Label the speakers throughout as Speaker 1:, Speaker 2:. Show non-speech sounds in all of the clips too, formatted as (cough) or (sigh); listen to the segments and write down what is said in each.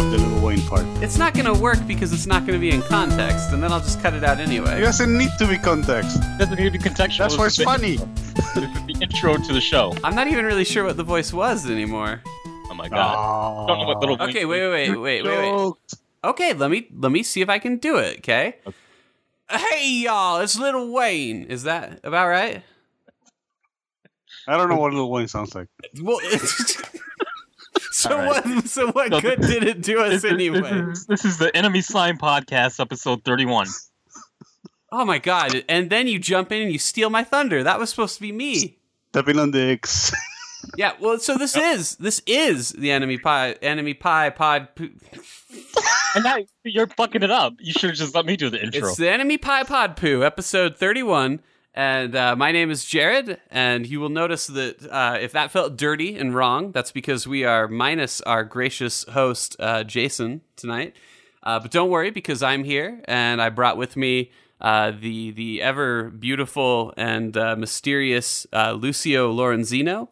Speaker 1: drop the Lil Wayne part.
Speaker 2: It's not gonna work because it's not gonna be in context, and then I'll just cut it out
Speaker 1: It
Speaker 2: anyway.
Speaker 1: doesn't need to be context.
Speaker 3: doesn't need to be contextual.
Speaker 1: That's why it's funny.
Speaker 3: The intro to the show.
Speaker 2: I'm not even really sure what the voice was anymore.
Speaker 3: Oh my god. Don't know what little
Speaker 2: Okay, wait, wait, wait, wait, wait, wait. Okay, let me let me see if I can do it. Okay. Hey y'all, it's Little Wayne. Is that about right?
Speaker 1: I don't know what Little Wayne sounds like.
Speaker 2: Well, (laughs) (laughs) so
Speaker 3: All right.
Speaker 2: what? So what
Speaker 3: No,
Speaker 2: good did it do us
Speaker 3: This
Speaker 2: anyway?
Speaker 3: this, is, this is the Enemy Slime Podcast, episode 31.
Speaker 2: Oh my god! And then you jump in and you steal my thunder. That was supposed to be me.
Speaker 1: Tapping on the (laughs) X.
Speaker 2: Yeah. Well, so this is this is the enemy pie enemy pie pod. poo- (laughs)
Speaker 3: And now you're fucking it up. You should have just let me do the intro.
Speaker 2: It's the enemy pie pod poo episode thirty one. And uh, my name is Jared, and you will notice that uh, if that felt dirty and wrong, that's because we are minus our gracious host uh, Jason tonight. Uh, but don't worry, because I'm here, and I brought with me uh, the the ever beautiful and uh, mysterious uh, Lucio Lorenzino,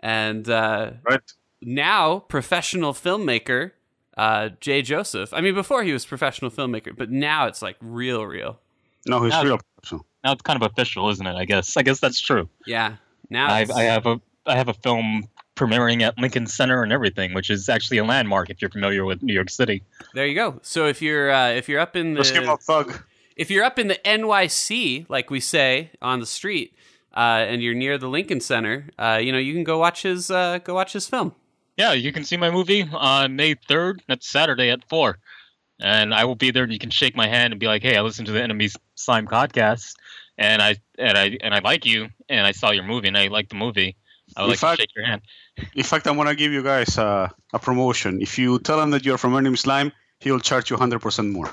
Speaker 2: and uh,
Speaker 1: right?
Speaker 2: now professional filmmaker uh, Jay Joseph. I mean, before he was professional filmmaker, but now it's like real, real.
Speaker 1: No, he's
Speaker 3: Now-
Speaker 1: real professional.
Speaker 3: Now it's kind of official, isn't it? I guess. I guess that's true.
Speaker 2: Yeah, now
Speaker 3: I,
Speaker 2: it's-
Speaker 3: I have a I have a film premiering at Lincoln Center and everything, which is actually a landmark if you're familiar with New York City.
Speaker 2: there you go. So if you're uh, if you're up in
Speaker 1: Let's give him a
Speaker 2: the
Speaker 1: thug.
Speaker 2: if you're up in the NYC, like we say on the street, uh, and you're near the Lincoln Center, uh, you know you can go watch his uh, go watch his film.
Speaker 3: Yeah, you can see my movie on May 3rd. That's Saturday at 4. And I will be there and you can shake my hand and be like, "Hey, I listened to the Enemy Slime podcast and I and I and I like you and I saw your movie and I like the movie. I would
Speaker 1: In
Speaker 3: like
Speaker 1: fact-
Speaker 3: to shake your hand." (laughs)
Speaker 1: In fact, I'm gonna give you guys uh, a promotion. If you tell him that you're from Enemy Slime, he'll charge you 100% more.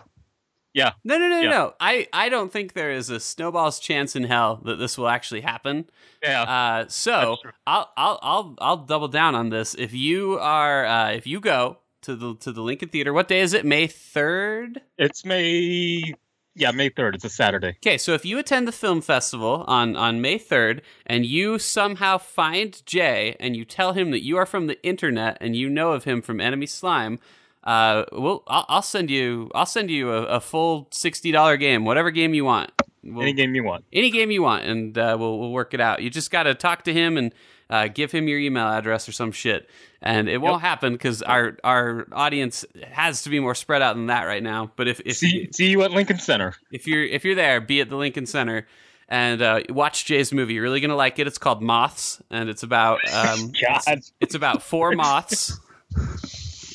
Speaker 3: Yeah.
Speaker 2: No, no, no, no,
Speaker 3: Yeah.
Speaker 2: no. I I don't think there is a snowball's chance in hell that this will actually happen.
Speaker 3: Yeah.
Speaker 2: Uh, so I'll I'll I'll I'll double down on this. If you are uh, if you go to the to the Lincoln Theater, what day is it? May third.
Speaker 3: it's May Yeah, May 3rd. It's a Saturday.
Speaker 2: Okay, so if you attend the film festival on on May third, and you somehow find Jay and you tell him that you are from the internet and you know of him from Enemy Slime. Uh, we'll I'll, I'll send you I'll send you a, a full sixty dollar game, whatever game you want. We'll-
Speaker 3: Any game you want.
Speaker 2: any game you want, and uh, we'll we'll work it out. You just got to talk to him and uh, give him your email address or some shit, and it won't happen because our our audience has to be more spread out than that right now. But if if
Speaker 3: See see you at Lincoln Center.
Speaker 2: if you're if you're there, be at the Lincoln Center. And uh, watch Jay's movie. You're really gonna like it. It's called Moths, and it's about um, (laughs)
Speaker 3: God.
Speaker 2: it's about four (laughs) moths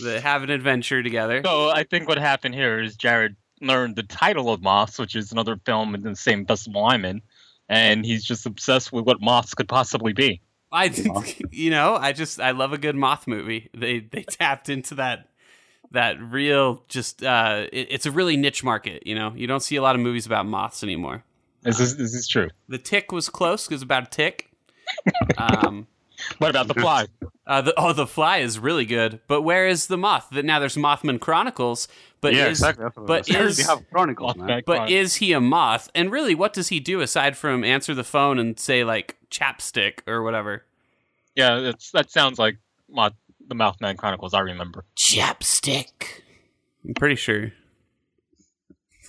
Speaker 2: that have an adventure together.
Speaker 3: So I think what happened here is Jared learned the title of Moths, which is another film in the same festival I'm in, and he's just obsessed with what Moths could possibly be.
Speaker 2: I, (laughs) (laughs) you know, I just I love a good moth movie. They they (laughs) tapped into that that real just uh, it, it's a really niche market. You know, you don't see a lot of movies about moths anymore.
Speaker 3: This is this is true.
Speaker 2: The Tick was close because about a tick. Um,
Speaker 3: What about the fly?
Speaker 2: uh, the, oh, the Fly is really good, but where is the moth? That now there's Mothman Chronicles, but
Speaker 1: yeah,
Speaker 2: is
Speaker 1: exactly.
Speaker 2: But
Speaker 1: it
Speaker 2: is-
Speaker 1: They have Chronicles, man.
Speaker 2: But
Speaker 3: Chron-
Speaker 2: is he a moth? And really, what does he do aside from answer the phone and say like chapstick or whatever?
Speaker 3: yeah, that's that sounds like Moth, the Mouthman Chronicles. I remember.
Speaker 2: chapstick. I'm pretty sure.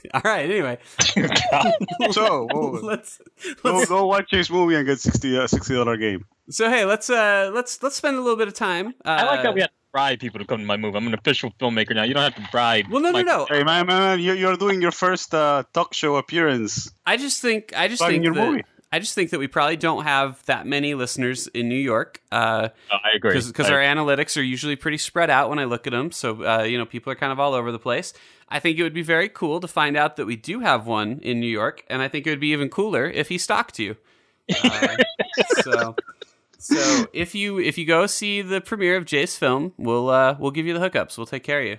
Speaker 2: (laughs) All right. Anyway, (laughs)
Speaker 1: so, (laughs) whoa,
Speaker 2: let's
Speaker 1: go,
Speaker 2: let's.
Speaker 1: go watch his movie and get 60 uh, $60 game.
Speaker 2: So hey, let's uh let's let's spend a little bit of time. Uh,
Speaker 3: I like that we have to bribe people to come to my movie. I'm an official filmmaker now. You don't have to bribe.
Speaker 2: Well, no, no, no.
Speaker 1: Hey, man, man, man you, you're doing your first uh, talk show appearance.
Speaker 2: I just think I just
Speaker 1: Plugging
Speaker 2: think
Speaker 1: your
Speaker 2: that,
Speaker 1: movie.
Speaker 2: I just think that we probably don't have that many listeners in New York. Uh,
Speaker 3: Oh, I agree.
Speaker 2: because our analytics are usually pretty spread out when I look at them. So uh, you know, people are kind of all over the place. I think it would be very cool to find out that we do have one in New York, and I think it would be even cooler if he stalked you. Uh, so, so if you if you go see the premiere of Jay's film, we'll uh, we'll give you the hookups. We'll take care of you.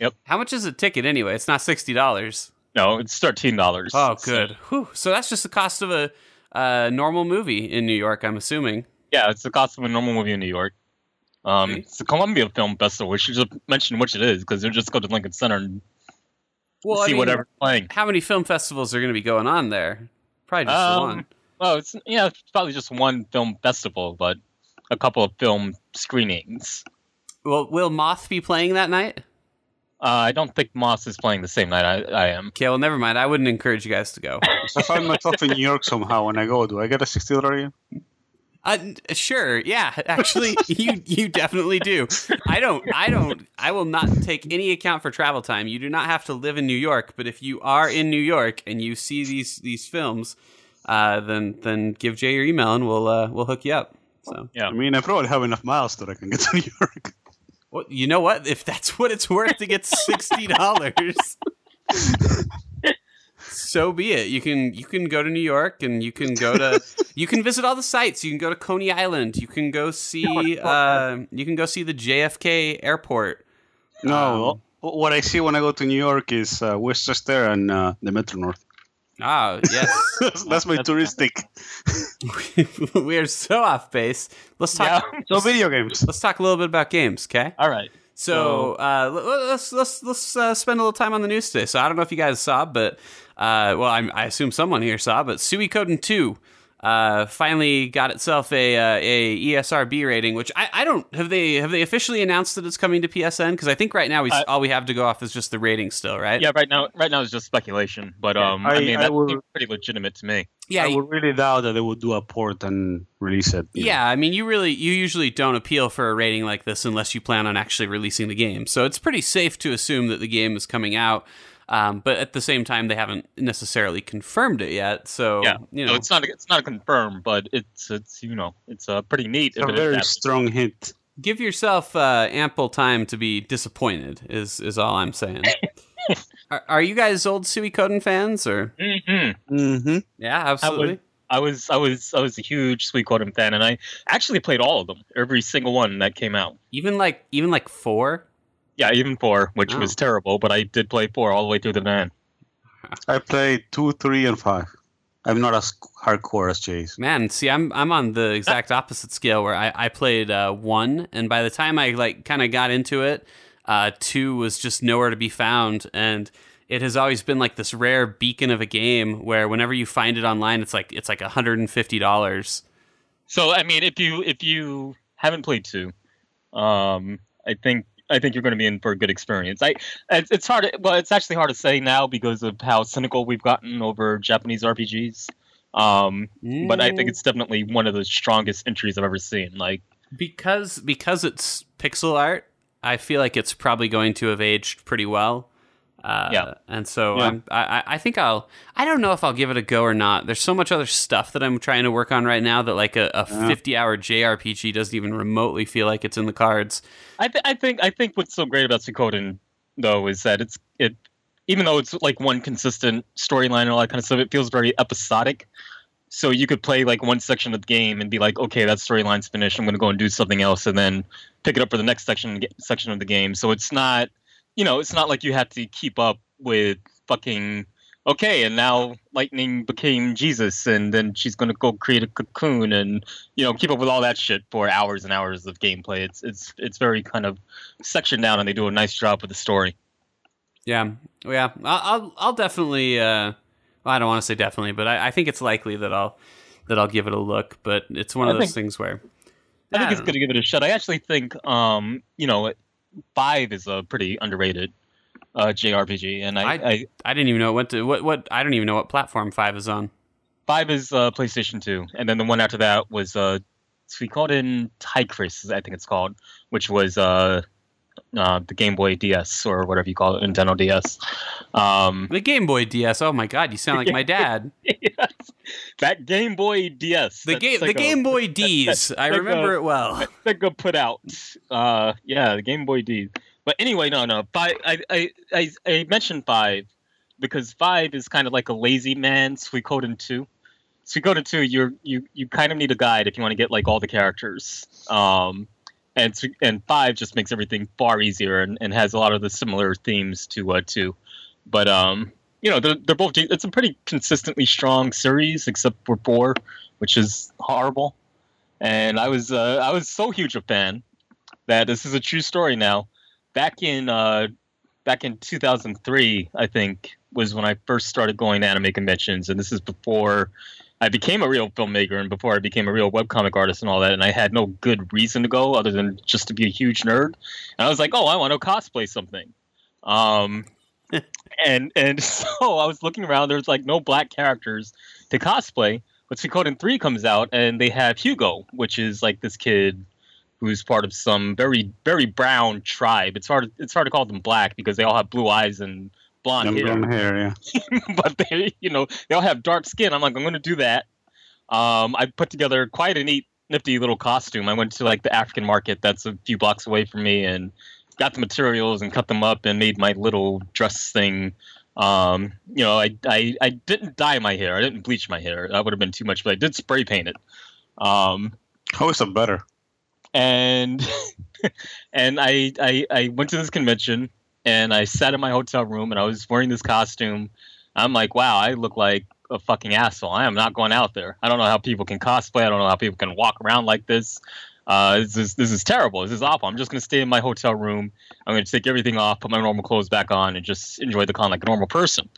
Speaker 3: Yep.
Speaker 2: How much is a ticket anyway? It's not sixty dollars.
Speaker 3: no, it's thirteen dollars.
Speaker 2: Oh, good. Whew. So that's just the cost of a uh, normal movie in New York. I'm assuming.
Speaker 3: Yeah, it's the cost of a normal movie in New York. Um,
Speaker 2: Okay.
Speaker 3: it's the Columbia Film Festival. We should just mention which it is because they'll just go to Lincoln Center and
Speaker 2: Well, I
Speaker 3: see
Speaker 2: mean,
Speaker 3: whatever's playing.
Speaker 2: How many film festivals are going to be going on there? Probably just
Speaker 3: Um,
Speaker 2: one.
Speaker 3: Well, it's yeah, it's probably just one film festival, but a couple of film screenings.
Speaker 2: Well, will Moth be playing that night?
Speaker 3: Uh, I don't think Moths is playing the same night I, I am.
Speaker 2: Okay, well, never mind. I wouldn't encourage you guys to go.
Speaker 1: If (laughs) I find myself in New York somehow when I go, do I get a sixty dollar?
Speaker 2: Uh, sure, yeah. Actually, (laughs) you you definitely do. I don't. I don't. I will not take any account for travel time. You do not have to live in New York, but if you are in New York and you see these these films, uh, then then give Jay your email and we'll uh, we'll hook you up. So,
Speaker 3: Yeah.
Speaker 1: I mean, I probably have enough miles that I can get to (laughs) New York.
Speaker 2: Well, you know what? If that's what it's worth to get sixty (laughs) dollars. (laughs) So be it. You can you can go to New York and you can go to (laughs) you can visit all the sites. You can go to Coney Island. You can go see uh, you can go see the JFK airport.
Speaker 1: No, what I see when I go to New York is uh, Westchester and uh, the Metro North.
Speaker 2: Ah, yes. (laughs)
Speaker 1: that's, that's my touristic. (laughs)
Speaker 2: we are so off base. Let's talk.
Speaker 3: Yeah.
Speaker 1: So video games.
Speaker 2: Let's talk a little bit about games, okay?
Speaker 3: All right.
Speaker 2: So uh, l- l- let's let's let's uh, spend a little time on the news today. So I don't know if you guys saw, but uh, well, I'm, I assume someone here saw, but Suikoden two uh, finally got itself a uh, a ESRB rating, which I, I don't have they have they officially announced that it's coming to PSN because I think right now we
Speaker 3: Uh,
Speaker 2: all we have to go off is just the rating still, right?
Speaker 3: Yeah, right now, right now it's just speculation, but um, I,
Speaker 1: I-
Speaker 3: mean
Speaker 1: I
Speaker 3: that
Speaker 1: would,
Speaker 3: seems pretty legitimate to me.
Speaker 2: yeah.
Speaker 1: I would really doubt that they would do a port and release it. you know.
Speaker 2: Yeah, I mean, you really, you usually don't appeal for a rating like this unless you plan on actually releasing the game. So it's pretty safe to assume that the game is coming out. Um, but at the same time, they haven't necessarily confirmed it yet. So
Speaker 3: Yeah,
Speaker 2: you
Speaker 3: No,
Speaker 2: know,
Speaker 3: it's not it's not confirmed, but it's it's you know it's uh, pretty neat.
Speaker 1: It's a very strong hint.
Speaker 2: give yourself uh, ample time to be disappointed. Is is all I'm saying. (laughs) are, are you guys old Suikoden fans or?
Speaker 3: Mhm.
Speaker 1: Mm-hmm.
Speaker 2: Yeah, absolutely.
Speaker 3: I was I was I was a huge Suikoden fan, and I actually played all of them, every single one that came out.
Speaker 2: Even like even like four.
Speaker 3: Yeah, even four, which
Speaker 2: Oh.
Speaker 3: was terrible, but I did play four all the way through the end. (laughs)
Speaker 1: I played two, three, and five. I'm not as hardcore as Jay's.
Speaker 2: Man, see, I'm I'm on the exact (laughs) opposite scale where I I played uh, one, and by the time I like kind of got into it, uh, two was just nowhere to be found, and it has always been like this rare beacon of a game where whenever you find it online, it's like it's like 150 dollars.
Speaker 3: So I mean, if you if you haven't played two, um, I think I think you're going to be in for a good experience. I it's, it's hard. To, well, it's actually hard to say now because of how cynical we've gotten over Japanese RPGs. Um, but I think it's definitely one of the strongest entries I've ever seen. Like,
Speaker 2: because because it's pixel art. I feel like it's probably going to have aged pretty well. Uh,
Speaker 3: Yeah.
Speaker 2: and so
Speaker 1: Yeah.
Speaker 2: I'm, I, I- I think I'll. I don't know if I'll give it a go or not. There's so much other stuff that I'm trying to work on right now that like a, a
Speaker 1: Yeah.
Speaker 2: 50 hour JRPG doesn't even remotely feel like it's in the cards.
Speaker 3: I, th- I think I think what's so great about Suikoden though is that it's it even though it's like one consistent storyline and all that kind of stuff, it feels very episodic. So you could play like one section of the game and be like, okay, that storyline's finished. I'm going to go and do something else, and then pick it up for the next section section of the game. So it's not, you know, it's not like you have to keep up with fucking. Okay, and now Lightning became Jesus, and then she's going to go create a cocoon, and you know, keep up with all that shit for hours and hours of gameplay. It's it's it's very kind of sectioned down, and they do a nice job with the story.
Speaker 2: Yeah, yeah. I'll I'll, definitely. Uh, well, I don't want to say definitely, but I, I think it's likely that I'll that I'll give it a look. But it's one of
Speaker 3: I
Speaker 2: those
Speaker 3: think-
Speaker 2: things where
Speaker 3: I think it's good to give it a shot. I actually think, um, you know, five is a pretty underrated uh, JRPG, and I,
Speaker 2: I-
Speaker 3: I,
Speaker 2: I didn't even know it went to what what I don't even know what platform five is on.
Speaker 3: five is uh, PlayStation Two, and then the one after that was uh, we called in Tigris, I think it's called, which was uh, uh, the Game Boy DS or whatever you call it, Nintendo DS. Um,
Speaker 2: The Game Boy DS. Oh my God, you sound like my (laughs) dad.
Speaker 3: yes, that Game Boy DS.
Speaker 2: The game, the Game Boy (laughs) D's. I remember it well.
Speaker 3: that Sega put out. Uh, yeah, the Game Boy Ds. But anyway, no, no. Five. I, I, I, I mentioned five because five is kind of like a lazy man Suikoden two. Suikoden two, you're you you kind of need a guide if you want to get like all the characters. Um, and and five just makes everything far easier and, and has a lot of the similar themes to uh two. But um, you know, they're, they're both. It's a pretty consistently strong series, except for four, which is horrible. And I was uh, I was so huge a fan that this is a true story now. Back in uh, back in 2003, I think was when I first started going to anime conventions, and this is before I became a real filmmaker and before I became a real webcomic artist and all that. And I had no good reason to go other than just to be a huge nerd. And I was like, oh, I want to cosplay something. Um, (laughs) and and (laughs) so I was looking around. There's like no black characters to cosplay. But Suikoden 3 comes out, and they have Hugo, which is like this kid who's part of some very very brown tribe. It's hard it's hard to call them black because they all have blue eyes and blonde hair.
Speaker 1: blonde hair, yeah. (laughs)
Speaker 3: but they you know they all have dark skin. I'm like I'm going to do that. Um, I put together quite a neat nifty little costume. I went to like the African market that's a few blocks away from me and got the materials and cut them up and made my little dress thing. Um, you know, I, I I didn't dye my hair. I didn't bleach my hair. That would have been too much, but I did spray paint it. Um,
Speaker 1: How is it better?
Speaker 3: and (laughs) and I, I I went to this convention and I sat in my hotel room and I was wearing this costume. I'm like, wow, I look like a fucking asshole. I am not going out there. I don't know how people can cosplay. I don't know how people can walk around like this. Uh, this is this is terrible. This is awful. I'm just gonna stay in my hotel room. I'm gonna take everything off, put my normal clothes back on, and just enjoy the con like a normal person.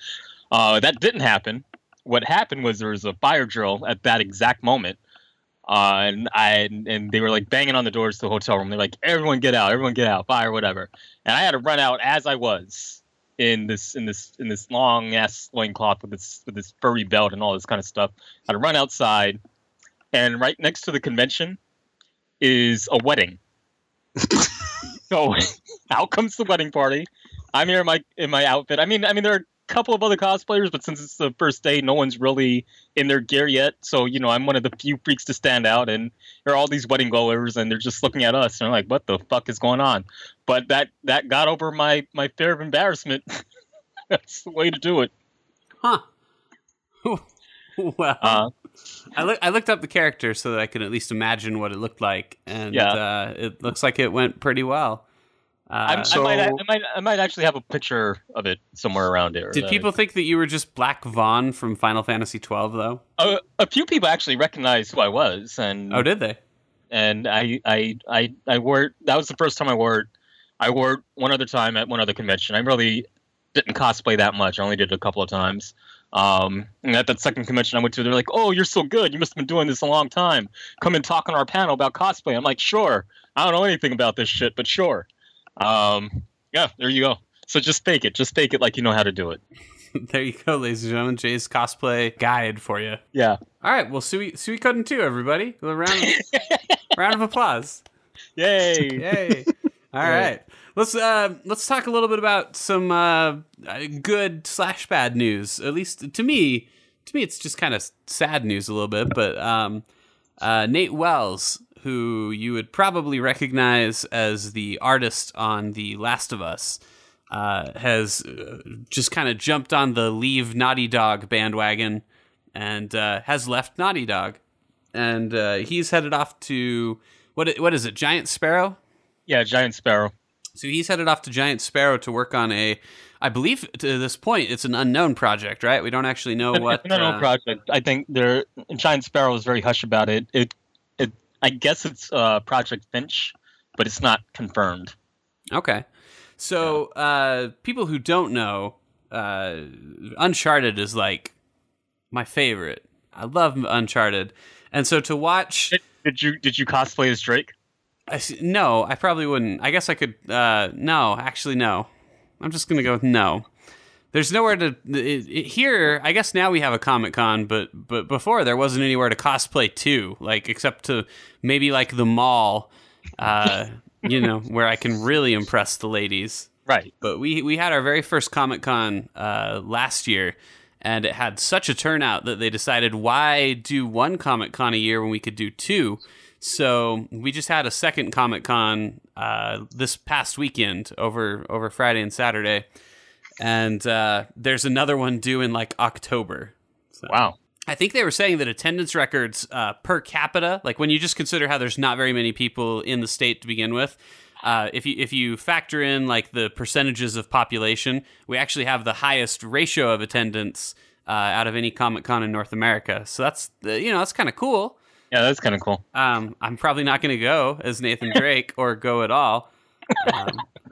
Speaker 3: Uh, that didn't happen. What happened was there was a fire drill at that exact moment, uh, and I and they were like banging on the doors to the hotel room. They're like, "Everyone get out! Everyone get out! Fire, whatever!" And I had to run out as I was in this in this in this long ass loincloth with this with this furry belt and all this kind of stuff. I had to run outside, and right next to the convention is a wedding. (laughs) so (laughs) out comes the wedding party. I'm here in my in my outfit. I mean, I mean there are couple of other cosplayers, but since it's the first day, no one's really in their gear yet. So you know, I'm one of the few freaks to stand out, and there are all these wedding goers, and they're just looking at us, and I'm like, "What the fuck is going on?" But that that got over my my fear of embarrassment. (laughs) That's the way to do it.
Speaker 2: Huh. (laughs) well,
Speaker 3: Uh,
Speaker 2: I look I looked up the character so that I could at least imagine what it looked like, and
Speaker 3: Yeah.
Speaker 2: uh, it looks like it went pretty well.
Speaker 3: I'm-
Speaker 2: Uh,
Speaker 1: So-
Speaker 3: I, might, I might I might actually have a picture of it somewhere around here.
Speaker 2: did people think that you were just Black Vaan from Final Fantasy twelve, though?
Speaker 3: a, a few people actually recognized who I was, and
Speaker 2: Oh, did they?
Speaker 3: and I I I I wore it. That was the first time I wore it. I wore it one other time at one other convention. I really didn't cosplay that much. I only did it a couple of times. Um, and at that second convention I went to, they're like, "Oh, you're so good. You must have been doing this a long time. Come and talk on our panel about cosplay." I'm like, "Sure. I don't know anything about this shit, but sure." Um, yeah, there you go. So just fake it. Just fake it like you know how to do it. (laughs)
Speaker 2: there you go, ladies and gentlemen. Jay's cosplay guide for you.
Speaker 3: Yeah.
Speaker 2: All right, well, Sui Suikoden two, everybody. A round of, (laughs) round of applause.
Speaker 3: Yay.
Speaker 2: Yay! (laughs) All right. Let's uh, let's talk a little bit about some uh, good slash bad news. At least to me, to me, it's just kind of sad news a little bit. But um, uh, Nate Wells, who you would probably recognize as the artist on The Last of Us, uh, has uh, just kind of jumped on the Leave Naughty Dog bandwagon and uh, has left Naughty Dog, and uh, he's headed off to what what is it? Giant Sparrow.
Speaker 3: Yeah, Giant Sparrow.
Speaker 2: So he's headed off to Giant Sparrow to work on a, I believe to this point it's an unknown project, right? We don't actually know what.
Speaker 3: no, no
Speaker 2: uh,
Speaker 3: project. I think there. Giant Sparrow is very hush about. It, it. I guess it's uh, Project Finch, but it's not confirmed.
Speaker 2: Okay, so uh, people who don't know, uh, Uncharted is like my favorite. I love Uncharted, and so to watch.
Speaker 3: Did, did you did you cosplay as Drake?
Speaker 2: I no, I probably wouldn't. I guess I could. Uh, no, actually, no. I'm just gonna go with no. There's nowhere to it, it, here. I guess now we have a Comic Con, but but before there wasn't anywhere to cosplay to, like except to maybe like the mall, uh, (laughs) you know, where I can really impress the ladies.
Speaker 3: Right.
Speaker 2: But we we had our very first Comic Con uh, last year, and it had such a turnout that they decided why do one Comic Con a year when we could do two. So we just had a second Comic Con uh, this past weekend over over Friday and Saturday, and uh, there's another one due in like October. So
Speaker 3: Wow.
Speaker 2: I think they were saying that attendance records uh, per capita, like when you just consider how there's not very many people in the state to begin with, uh, if you if you factor in like the percentages of population, we actually have the highest ratio of attendance uh, out of any Comic Con in North America. So that's uh, you know that's kind of cool.
Speaker 3: Yeah, that's kind of cool.
Speaker 2: Um, I'm probably not going to go as Nathan Drake or go at all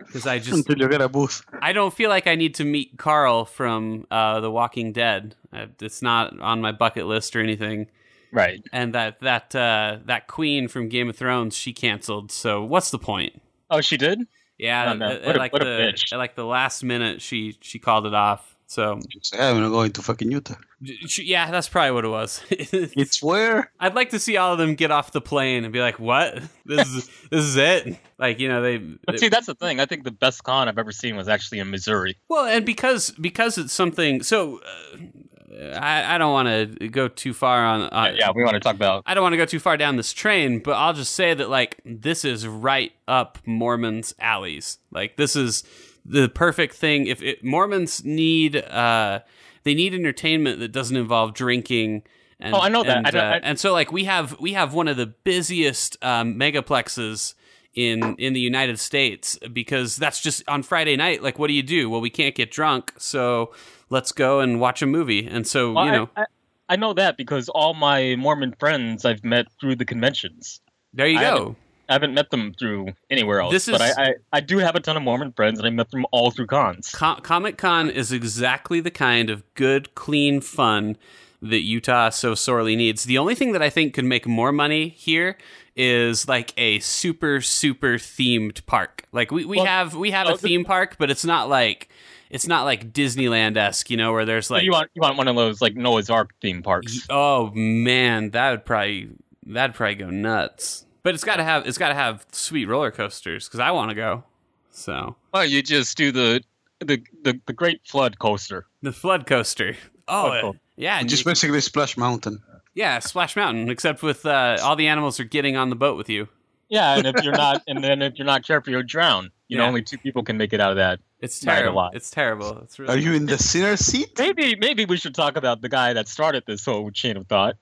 Speaker 2: because I just
Speaker 1: Until you get a booth.
Speaker 2: I don't feel like I need to meet Carl from uh, The Walking Dead. Uh, It's not on my bucket list or anything.
Speaker 3: Right.
Speaker 2: And that that uh, that queen from Game of Thrones she canceled. So what's the point?
Speaker 3: Oh, she did.
Speaker 2: Yeah,
Speaker 3: Oh, no.
Speaker 2: at- at
Speaker 3: What a-
Speaker 2: like
Speaker 3: what a
Speaker 2: the
Speaker 3: bitch.
Speaker 2: at like the last minute, she she called it off. So
Speaker 1: Say, I'm gonna go into fucking Utah.
Speaker 2: yeah, that's probably what it was. (laughs)
Speaker 1: It's where?
Speaker 2: I'd like to see all of them get off the plane and be like, "What? This is (laughs) this is it?" Like you know they.
Speaker 3: But see, that's the thing. I think the best con I've ever seen was actually in Missouri.
Speaker 2: well, and because because it's something. So uh, I I don't want to go too far on. on
Speaker 3: yeah, we want to talk about.
Speaker 2: I don't want to go too far down this train, but I'll just say that like this is right up Mormons' alleys. Like this is the perfect thing. If it, Mormons need, uh, they need entertainment that doesn't involve drinking. And,
Speaker 3: Oh, I know that.
Speaker 2: And,
Speaker 3: I don't-
Speaker 2: uh, and so like we have we have one of the busiest um, megaplexes in in the United States because that's just on Friday night. Like, what do you do? Well, we can't get drunk, so let's go and watch a movie. And so
Speaker 3: Well,
Speaker 2: you know,
Speaker 3: I, I, I know that because all my Mormon friends I've met through the conventions.
Speaker 2: there you
Speaker 3: I
Speaker 2: go.
Speaker 3: I haven't met them through anywhere else.
Speaker 2: This
Speaker 3: but I, I, I do have a ton of Mormon friends, and I met them all through cons.
Speaker 2: Com- Comic Con is exactly the kind of good, clean fun that Utah so sorely needs. The only thing that I think could make more money here is like a super, super themed park. Like we, we
Speaker 3: Well,
Speaker 2: have we have a theme park, but it's not like it's not like Disneyland esque, you know, where there's like
Speaker 3: you want you want one of those like Noah's Ark theme parks.
Speaker 2: oh man, that would probably that'd probably go nuts. But it's got to have it's got to have sweet roller coasters because I want to go. So
Speaker 3: Well, you just do the the the, the Great Flood coaster.
Speaker 2: the flood coaster. Oh
Speaker 3: Flood coaster.
Speaker 2: yeah, and
Speaker 1: Just
Speaker 2: you-
Speaker 1: basically Splash Mountain.
Speaker 2: Yeah, Splash Mountain, except with uh, all the animals are getting on the boat with you.
Speaker 3: Yeah, and if you're not, and then if you're not careful, you'll drown. You know,
Speaker 2: Yeah.
Speaker 3: only two people can make it out of that.
Speaker 2: It's terrible.
Speaker 3: lot.
Speaker 2: It's terrible. It's really
Speaker 1: Are you in the sinner seat?
Speaker 3: Maybe maybe we should talk about the guy that started this whole chain of thought.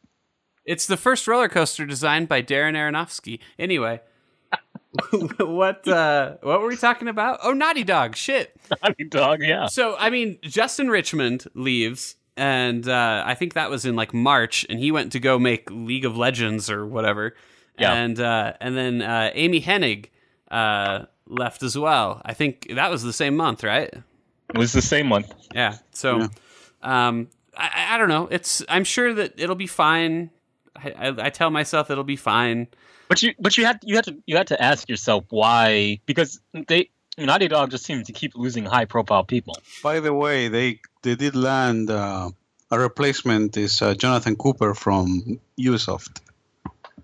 Speaker 2: It's the first roller coaster designed by Darren Aronofsky. Anyway, (laughs) what uh, what were we talking about? Oh, Naughty Dog. Shit.
Speaker 3: Naughty dog, yeah.
Speaker 2: So I mean, Justin Richmond leaves, and uh, I think that was in like March, and he went to go make League of Legends or whatever.
Speaker 3: Yeah.
Speaker 2: And uh, and then uh, Amy Hennig uh, left as well. I think that was the same month, right?
Speaker 3: It was the same one.
Speaker 2: Yeah. So,
Speaker 1: Yeah.
Speaker 2: um, I- I, I don't know. It's I'm sure that it'll be fine. I, I, I tell myself it'll be fine.
Speaker 3: But you but you had you had to you had to ask yourself why because they Naughty Dog just seems to keep losing high profile people.
Speaker 1: By the way, they they did land uh, a replacement is uh, Jonathan Cooper from Ubisoft.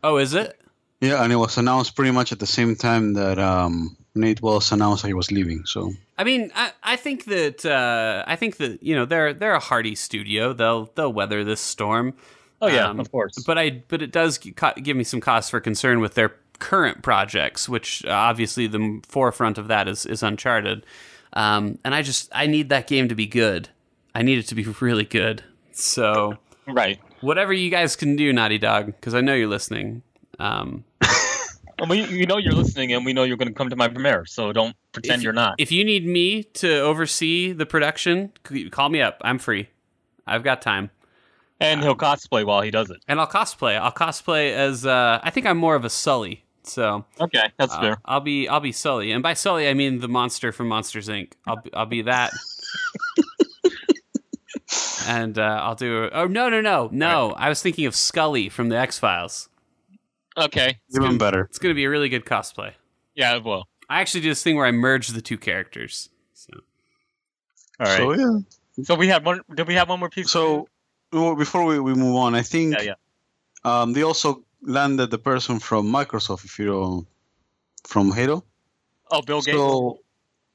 Speaker 2: Oh, is it?
Speaker 1: Yeah, and it was announced pretty much at the same time that um, Nate Wells announced that he was leaving. So
Speaker 2: I mean, I, I think that uh, I think that you know they're they're a hardy studio. They'll they'll weather this storm.
Speaker 3: Oh yeah,
Speaker 2: Um,
Speaker 3: of course.
Speaker 2: But I but it does give me some cause for concern with their current projects, which uh, obviously the forefront of that is is Uncharted. Um, and I just I need that game to be good. I need it to be (laughs) really good. So
Speaker 3: right.
Speaker 2: whatever you guys can do, Naughty Dog, because I know you're listening. Um, (laughs)
Speaker 3: And we, you know you're listening, and we know you're going to come to my premiere, so don't pretend
Speaker 2: If-
Speaker 3: you're not.
Speaker 2: if you need me to oversee the production, call me up. I'm free. I've got time.
Speaker 3: And he'll cosplay while he does it.
Speaker 2: And I'll cosplay. I'll cosplay as uh, I think I'm more of a Sully. So
Speaker 3: Okay, that's
Speaker 2: uh,
Speaker 3: fair.
Speaker 2: I'll be I'll be Sully, and by Sully I mean the monster from Monsters Inc. I'll be, I'll be that. (laughs) and uh, I'll do. Oh no no no no! I was thinking of Scully from the X Files.
Speaker 3: Okay.
Speaker 1: it's even better.
Speaker 2: It's going to be a really good cosplay.
Speaker 3: Yeah. Well.
Speaker 2: I actually do this thing where I merge the two characters. So
Speaker 3: All right.
Speaker 1: So
Speaker 3: So, we had one. Did we have one more piece?
Speaker 1: So well, before we, we move on, I think
Speaker 3: yeah, yeah.
Speaker 1: um, they also landed the person from Microsoft. If you know, from Halo.
Speaker 3: Oh, Bill Gates.
Speaker 1: So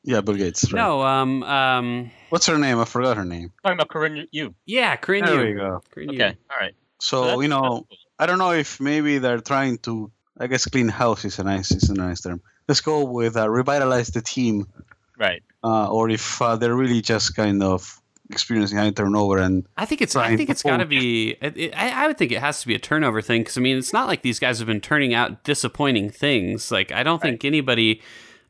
Speaker 1: yeah, Bill Gates. Right.
Speaker 2: no, um, um,
Speaker 1: What's her name? I forgot her name.
Speaker 3: talking about Corinne Yu.
Speaker 2: yeah, Corinne.
Speaker 1: There
Speaker 2: Yu.
Speaker 1: we go.
Speaker 2: Corinne Yu.
Speaker 3: Okay. All right.
Speaker 1: So
Speaker 3: that's-
Speaker 1: you know,
Speaker 3: cool.
Speaker 1: I don't know if maybe they're trying to. I guess clean house is a nice is a nice term. Let's go with uh, revitalize the team,
Speaker 3: Right.
Speaker 1: uh, or if uh, they're really just kind of experiencing high turnover and
Speaker 2: I think it's. I think it's got to be. It, it, I, I would think it has to be a turnover thing because I mean, it's not like these guys have been turning out disappointing things. Like I don't think anybody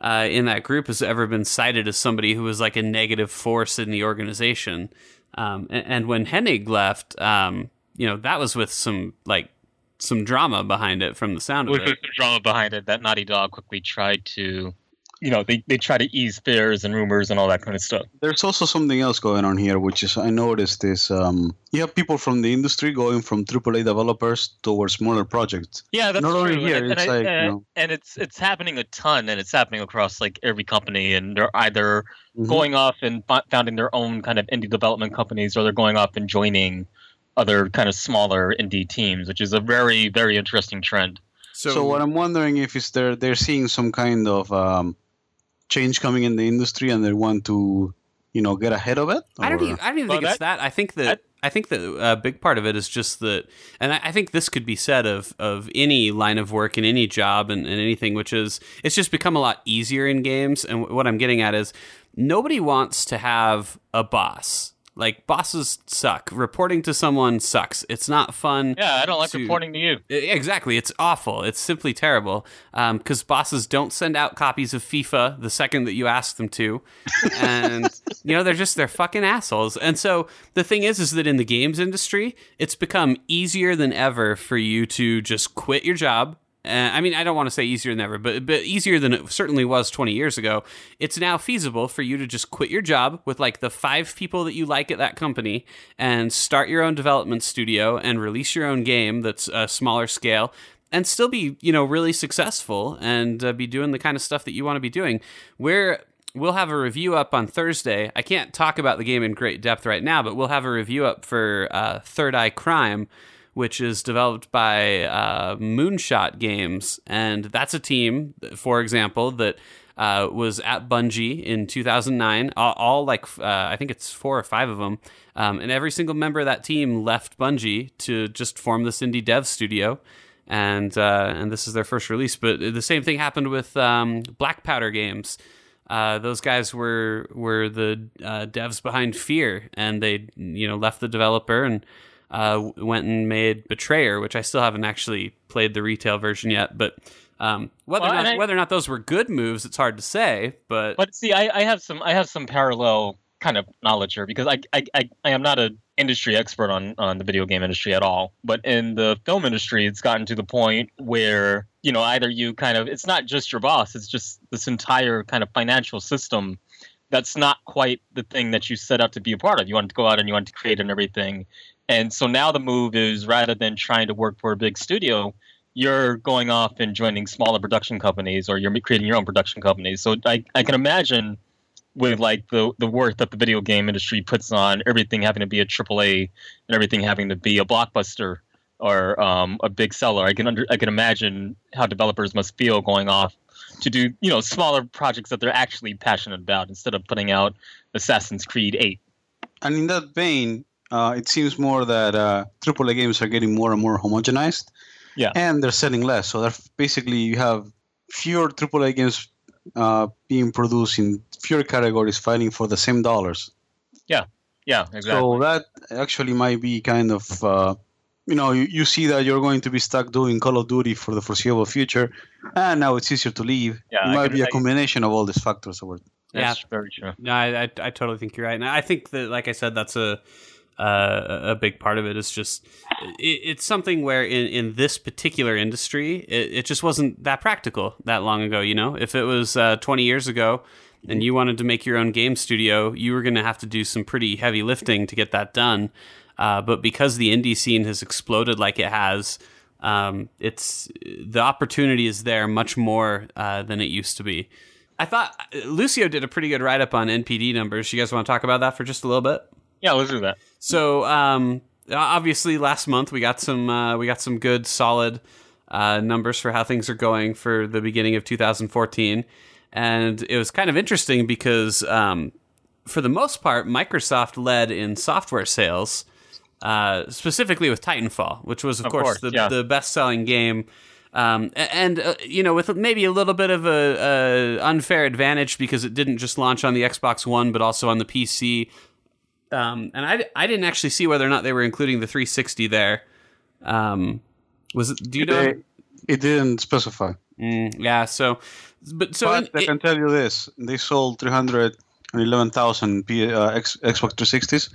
Speaker 2: uh, in that group has ever been cited as somebody who was like a negative force in the organization. Um, and, and when Hennig left, um, you know, that was with some like some drama behind it from the sound of it.
Speaker 3: With
Speaker 2: it.
Speaker 3: the drama behind it, that Naughty Dog quickly tried to you know they, they try to ease fears and rumors and all that kind of stuff.
Speaker 1: There's also something else going on here, which is I noticed is um, you have people from the industry going from AAA developers towards smaller projects.
Speaker 3: Yeah, that's
Speaker 1: Not
Speaker 3: true.
Speaker 1: only here,
Speaker 3: and,
Speaker 1: it's
Speaker 3: and, I-
Speaker 1: like, you know-
Speaker 3: and it's it's happening a ton, and it's happening across like every company, and they're either
Speaker 1: Mhm.
Speaker 3: going off and fo- founding their own kind of indie development companies, or they're going off and joining other kind of smaller indie teams, which is a very very interesting trend.
Speaker 2: So,
Speaker 1: So, what I'm wondering if is they're they're seeing some kind of um, change coming in the industry and they want to you know get ahead of it.
Speaker 2: I don't even, I don't even
Speaker 3: Well,
Speaker 2: think it's that. I think that I think that a big part of it is just that, and I, I think this could be said of of any line of work and any job and, and anything, which is it's just become a lot easier in games. And what I'm getting at is nobody wants to have a boss. Like bosses suck. Reporting to someone sucks. It's not fun.
Speaker 3: Yeah, I don't like
Speaker 2: to-
Speaker 3: reporting to you.
Speaker 2: Exactly. It's awful. It's simply terrible um, because bosses don't send out copies of FIFA the second that you ask them to. And, you know, they're just, they're fucking assholes. And so the thing is, is that in the games industry, it's become easier than ever for you to just quit your job. Uh, I mean, I don't want to say easier than ever, but but easier than it certainly was 20 years ago. It's now feasible for you to just quit your job with like the five people that you like at that company and start your own development studio and release your own game that's a smaller scale and still be, you know, really successful and uh, be doing the kind of stuff that you want to be doing. We're We'll have a review up on Thursday. I can't talk about the game in great depth right now, but we'll have a review up for uh, Third Eye Crime, which is developed by uh, Moonshot Games, and that's a team, for example, that uh, was at Bungie in 2009. All, all like uh, I think it's four or five of them, um, and every single member of that team left Bungie to just form this indie dev studio. And uh, and this is their first release, but the same thing happened with um, Black Powder Games. Uh, those guys were were the uh, devs behind Fear, and they you know left the developer and uh, went and made Betrayer, which I still haven't actually played the retail version yet. But um, whether
Speaker 3: Well,
Speaker 2: or not,
Speaker 3: I-
Speaker 2: whether or not those were good moves, it's hard to say. But,
Speaker 3: But see, I, I have some I have some parallel kind of knowledge here because I I, I, I am not an industry expert on on the video game industry at all. But in the film industry, it's gotten to the point where you know either you kind of it's not just your boss, it's just this entire kind of financial system that's not quite the thing that you set out to be a part of. You want to go out and you want to create and everything. And so now the move is rather than trying to work for a big studio, you're going off and joining smaller production companies or you're creating your own production companies. So I, I can imagine with like the the work that the video game industry puts on everything having to be a AAA and everything having to be a blockbuster or um, a big seller. I can under, I can imagine how developers must feel going off to do you know smaller projects that they're actually passionate about instead of putting out Assassin's Creed 8.
Speaker 1: And in that vein, uh, it seems more that uh, AAA games are getting more and more homogenized.
Speaker 3: Yeah.
Speaker 1: And they're selling less. So they're basically you have fewer AAA games uh, being produced in fewer categories, fighting for the same dollars.
Speaker 3: Yeah, Yeah, exactly.
Speaker 1: So that actually might be kind of, uh, you know, you, you see that you're going to be stuck doing Call of Duty for the foreseeable future, and now it's easier to leave.
Speaker 3: Yeah,
Speaker 1: it
Speaker 3: I
Speaker 1: might
Speaker 3: can-
Speaker 1: be a
Speaker 3: I-
Speaker 1: combination of all these factors. Over.
Speaker 3: That's very true.
Speaker 2: No, I, I, I totally think you're right, and I think that, like I said, that's a uh, a big part of it. Is just it, it's something where in, in this particular industry, it, it just wasn't that practical that long ago. You know, if it was uh, 20 years ago, and you wanted to make your own game studio, you were going to have to do some pretty heavy lifting to get that done. Uh, but because the indie scene has exploded like it has, um, it's the opportunity is there much more uh, than it used to be. I thought Lucio did a pretty good write up on NPD numbers. You guys want to talk about that for just a little bit?
Speaker 3: Yeah, let's do that.
Speaker 2: So um, obviously, last month we got some uh, we got some good solid uh, numbers for how things are going for the beginning of 2014, and it was kind of interesting because um, for the most part, Microsoft led in software sales, uh, specifically with Titanfall, which was of,
Speaker 3: Of
Speaker 2: course,
Speaker 3: course,
Speaker 2: the,
Speaker 3: yeah.
Speaker 2: the best selling game. Um, and uh, you know, with maybe a little bit of a, a unfair advantage because it didn't just launch on the Xbox One, but also on the PC. Um, and I, I didn't actually see whether or not they were including the 360 there. Um, was it? Do you know?
Speaker 1: It, it didn't specify.
Speaker 2: Mm, yeah. So, but so
Speaker 1: but
Speaker 2: in-
Speaker 1: I
Speaker 2: it-
Speaker 1: can tell you this: they sold 311,000 P- uh, X- Xbox 360s,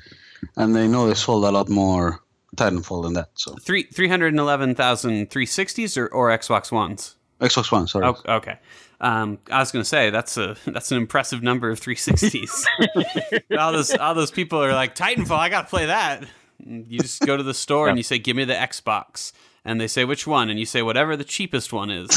Speaker 1: and they know they sold a lot more Titanfall than that. So
Speaker 2: three 311,000 360s or or Xbox Ones.
Speaker 1: Xbox One. Sorry.
Speaker 2: Oh, okay. Um, I was going to say that's a (laughs) that's an impressive number of 360s. (laughs) all those all those people are like Titanfall. I got to play that. You just go to the store and you say, "Give me the Xbox," and they say, "Which one?" And you say, "Whatever the cheapest one is."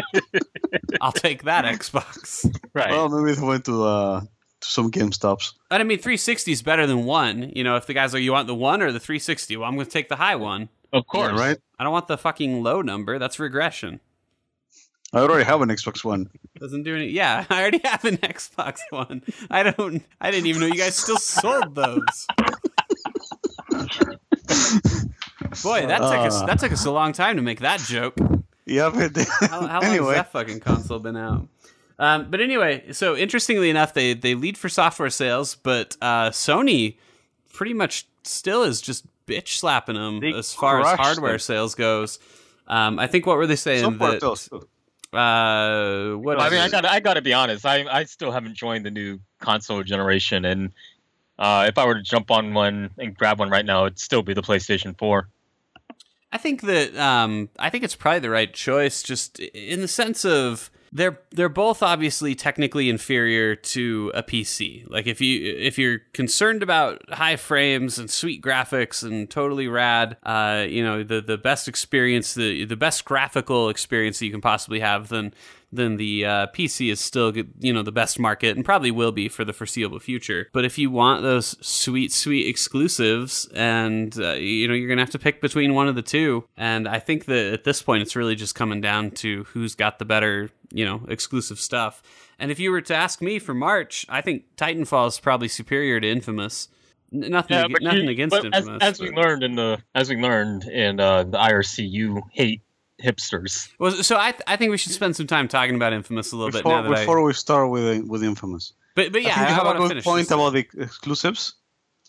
Speaker 2: (laughs) I'll take that Xbox.
Speaker 3: Right.
Speaker 1: Well, maybe they went to uh, to some GameStops.
Speaker 2: And I mean, 360 is better than one. You know, if the guys are, you want the one or the 360? Well, I'm going to take the high one.
Speaker 3: of course.
Speaker 1: Yeah, right.
Speaker 2: I don't want the fucking low number. That's regression.
Speaker 1: I already have an Xbox One.
Speaker 2: Doesn't do any. Yeah, (laughs) I already have an Xbox One. I don't. I didn't even know you guys still sold those. Boy, that took us. That took us a long time to make that joke.
Speaker 1: Yeah, but
Speaker 2: How, how long has that fucking console been out? Um, but anyway, so interestingly enough, they they lead for software sales, but uh, Sony pretty much still is just bitch slapping them
Speaker 1: They
Speaker 2: as far as hardware
Speaker 1: them.
Speaker 2: sales goes. Um, I think what were they saying
Speaker 1: software
Speaker 2: that?
Speaker 1: sales too.
Speaker 2: Uh, what
Speaker 3: I
Speaker 2: is
Speaker 3: mean, I
Speaker 2: it?
Speaker 3: got I got to be honest. I I still haven't joined the new console generation, and uh, if I were to jump on one and grab one right now, it'd still be the PlayStation 4.
Speaker 2: I think that um, I think it's probably the right choice, just in the sense of they're they're both obviously technically inferior to a PC. Like if you if you're concerned about high frames and sweet graphics and totally rad, uh, you know the the best experience, the the best graphical experience that you can possibly have, then then the uh, PC is still you know the best market and probably will be for the foreseeable future. But if you want those sweet sweet exclusives, and uh, you know you're gonna have to pick between one of the two, and I think that at this point it's really just coming down to who's got the better you know exclusive stuff. And if you were to ask me for March, I think Titanfall is probably superior to Infamous. N- nothing, ag-
Speaker 3: but
Speaker 2: nothing
Speaker 3: you-
Speaker 2: against
Speaker 3: but as,
Speaker 2: Infamous.
Speaker 3: as we learned in the as we learned in uh, the IRC, you hate hipsters.
Speaker 2: Well, so I, th- I think we should spend some time talking about Infamous a little bit
Speaker 1: Before,
Speaker 2: now that I.
Speaker 1: before we start with with Infamous,
Speaker 2: But but yeah,
Speaker 1: I think you have a good point
Speaker 2: this.
Speaker 1: about the exclusives.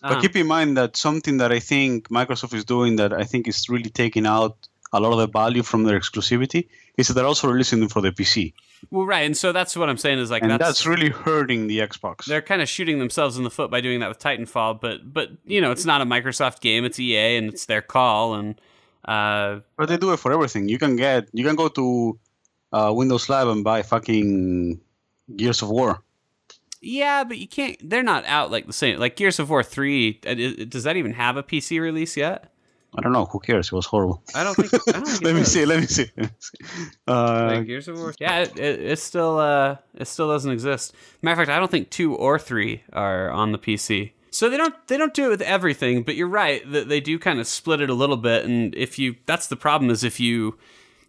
Speaker 2: Uh-huh.
Speaker 1: But keep in mind that something that I think Microsoft is doing that I think is really taking out a lot of the value from their exclusivity is that they're also releasing them for the PC,
Speaker 2: Well, right, and so that's what I'm saying is like
Speaker 1: and
Speaker 2: that's,
Speaker 1: that's, really hurting the Xbox.
Speaker 2: they're kind of shooting themselves in the foot by doing that with Titanfall. But but you know, it's not a Microsoft game; it's EA, and it's their call. And uh,
Speaker 1: But they do it for everything. You can get, you can go to uh, Windows Live and buy fucking Gears of War.
Speaker 2: yeah, but you can't. They're not out like the same. Like Gears of War three. uh, Does that even have a PC release yet?
Speaker 1: I don't know. Who cares? It was horrible.
Speaker 2: I don't think. I don't (laughs) think
Speaker 1: let me see. Let me see. Let me see. Uh,
Speaker 2: Like Gears of War. Yeah, it, it, it still uh, it still doesn't exist. Matter of fact, I don't think two or three are on the PC. So they don't they don't do it with everything, but you're right that they do kind of split it a little bit. And if you that's the problem is if you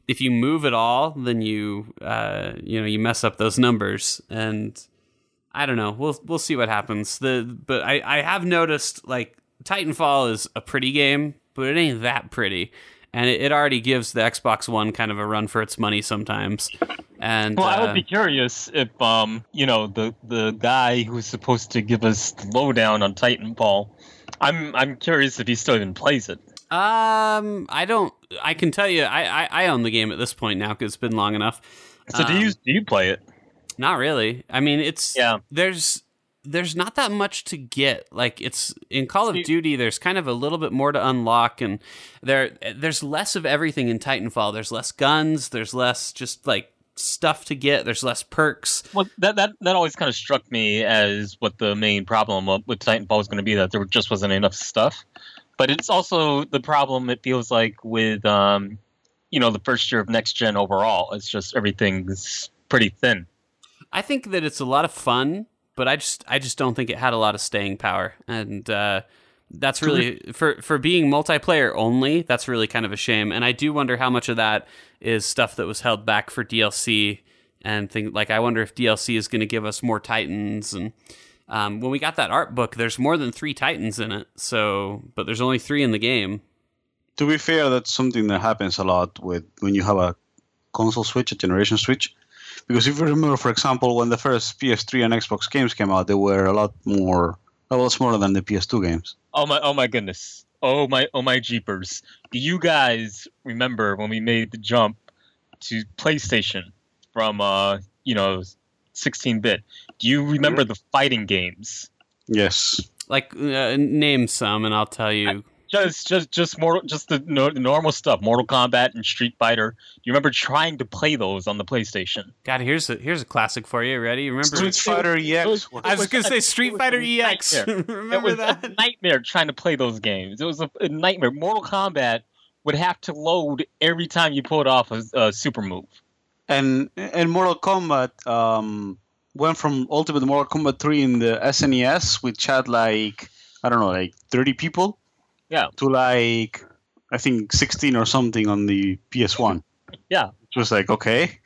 Speaker 2: if you move it all, then you uh, you know you mess up those numbers. And I don't know. We'll we'll see what happens. The but I I have noticed like Titanfall is a pretty game, but it ain't that pretty. And it, it already gives the Xbox One kind of a run for its money sometimes. And
Speaker 3: Well, I
Speaker 2: uh,
Speaker 3: would be curious if um you know the the guy who's supposed to give us the lowdown on Titanfall. I'm I'm curious if he still even plays it.
Speaker 2: um, I don't. I can tell you, I I, I own the game at this point now because it's been long enough.
Speaker 3: So do
Speaker 2: Um,
Speaker 3: you do you play it?
Speaker 2: Not really. I mean, it's
Speaker 3: Yeah.
Speaker 2: There's there's not that much to get. Like it's in Call of Duty. There's kind of a little bit more to unlock, and there there's less of everything in Titanfall. There's less guns. There's less just like stuff to get. There's less perks.
Speaker 3: Well, that that that always kind of struck me as what the main problem with Titanfall was going to be that there just wasn't enough stuff. But it's also the problem. It feels like with um, you know, the first year of next gen overall. It's just everything's pretty thin.
Speaker 2: I think that it's a lot of fun, but I just I just don't think it had a lot of staying power, and uh, that's really for for being multiplayer only. That's really kind of a shame, and I do wonder how much of that is stuff that was held back for DLC, and think like I wonder if DLC is going to give us more Titans and. Um, when we got that art book, there's more than three Titans in it. So, but there's only three in the game.
Speaker 1: to be fair, that's something that happens a lot with when you have a console switch, a generation switch. Because if you remember, for example, when the first PS3 and Xbox games came out, they were a lot more, a lot smaller than the PS2 games.
Speaker 3: Oh my! Oh my goodness! Oh my! Oh my jeepers! Do you guys remember when we made the jump to PlayStation from uh you know 16-bit? Do you remember the fighting games?
Speaker 1: Yes.
Speaker 2: Like, uh, name some, and I'll tell you.
Speaker 3: Just just just more just the, no, the normal stuff. Mortal Kombat and Street Fighter. Do you remember trying to play those on the PlayStation?
Speaker 2: God, here's a here's a classic for you. Ready? Remember?
Speaker 1: Street Fighter EX.
Speaker 3: was-
Speaker 1: was-
Speaker 2: I was
Speaker 3: was
Speaker 2: gonna
Speaker 3: a-
Speaker 2: say Street Fighter EX.
Speaker 3: nightmare. It (laughs)
Speaker 2: remember
Speaker 3: was
Speaker 2: that?
Speaker 3: a nightmare trying to play those games. It was a, a nightmare. Mortal Kombat would have to load every time you pulled off a, a super move.
Speaker 1: and and Mortal Kombat um, went from Ultimate Mortal Kombat 3 in the SNES, which had like I don't know, like 30 people.
Speaker 3: Yeah.
Speaker 1: To like I think 16 or something on the PS1.
Speaker 3: Yeah.
Speaker 1: It was like okay,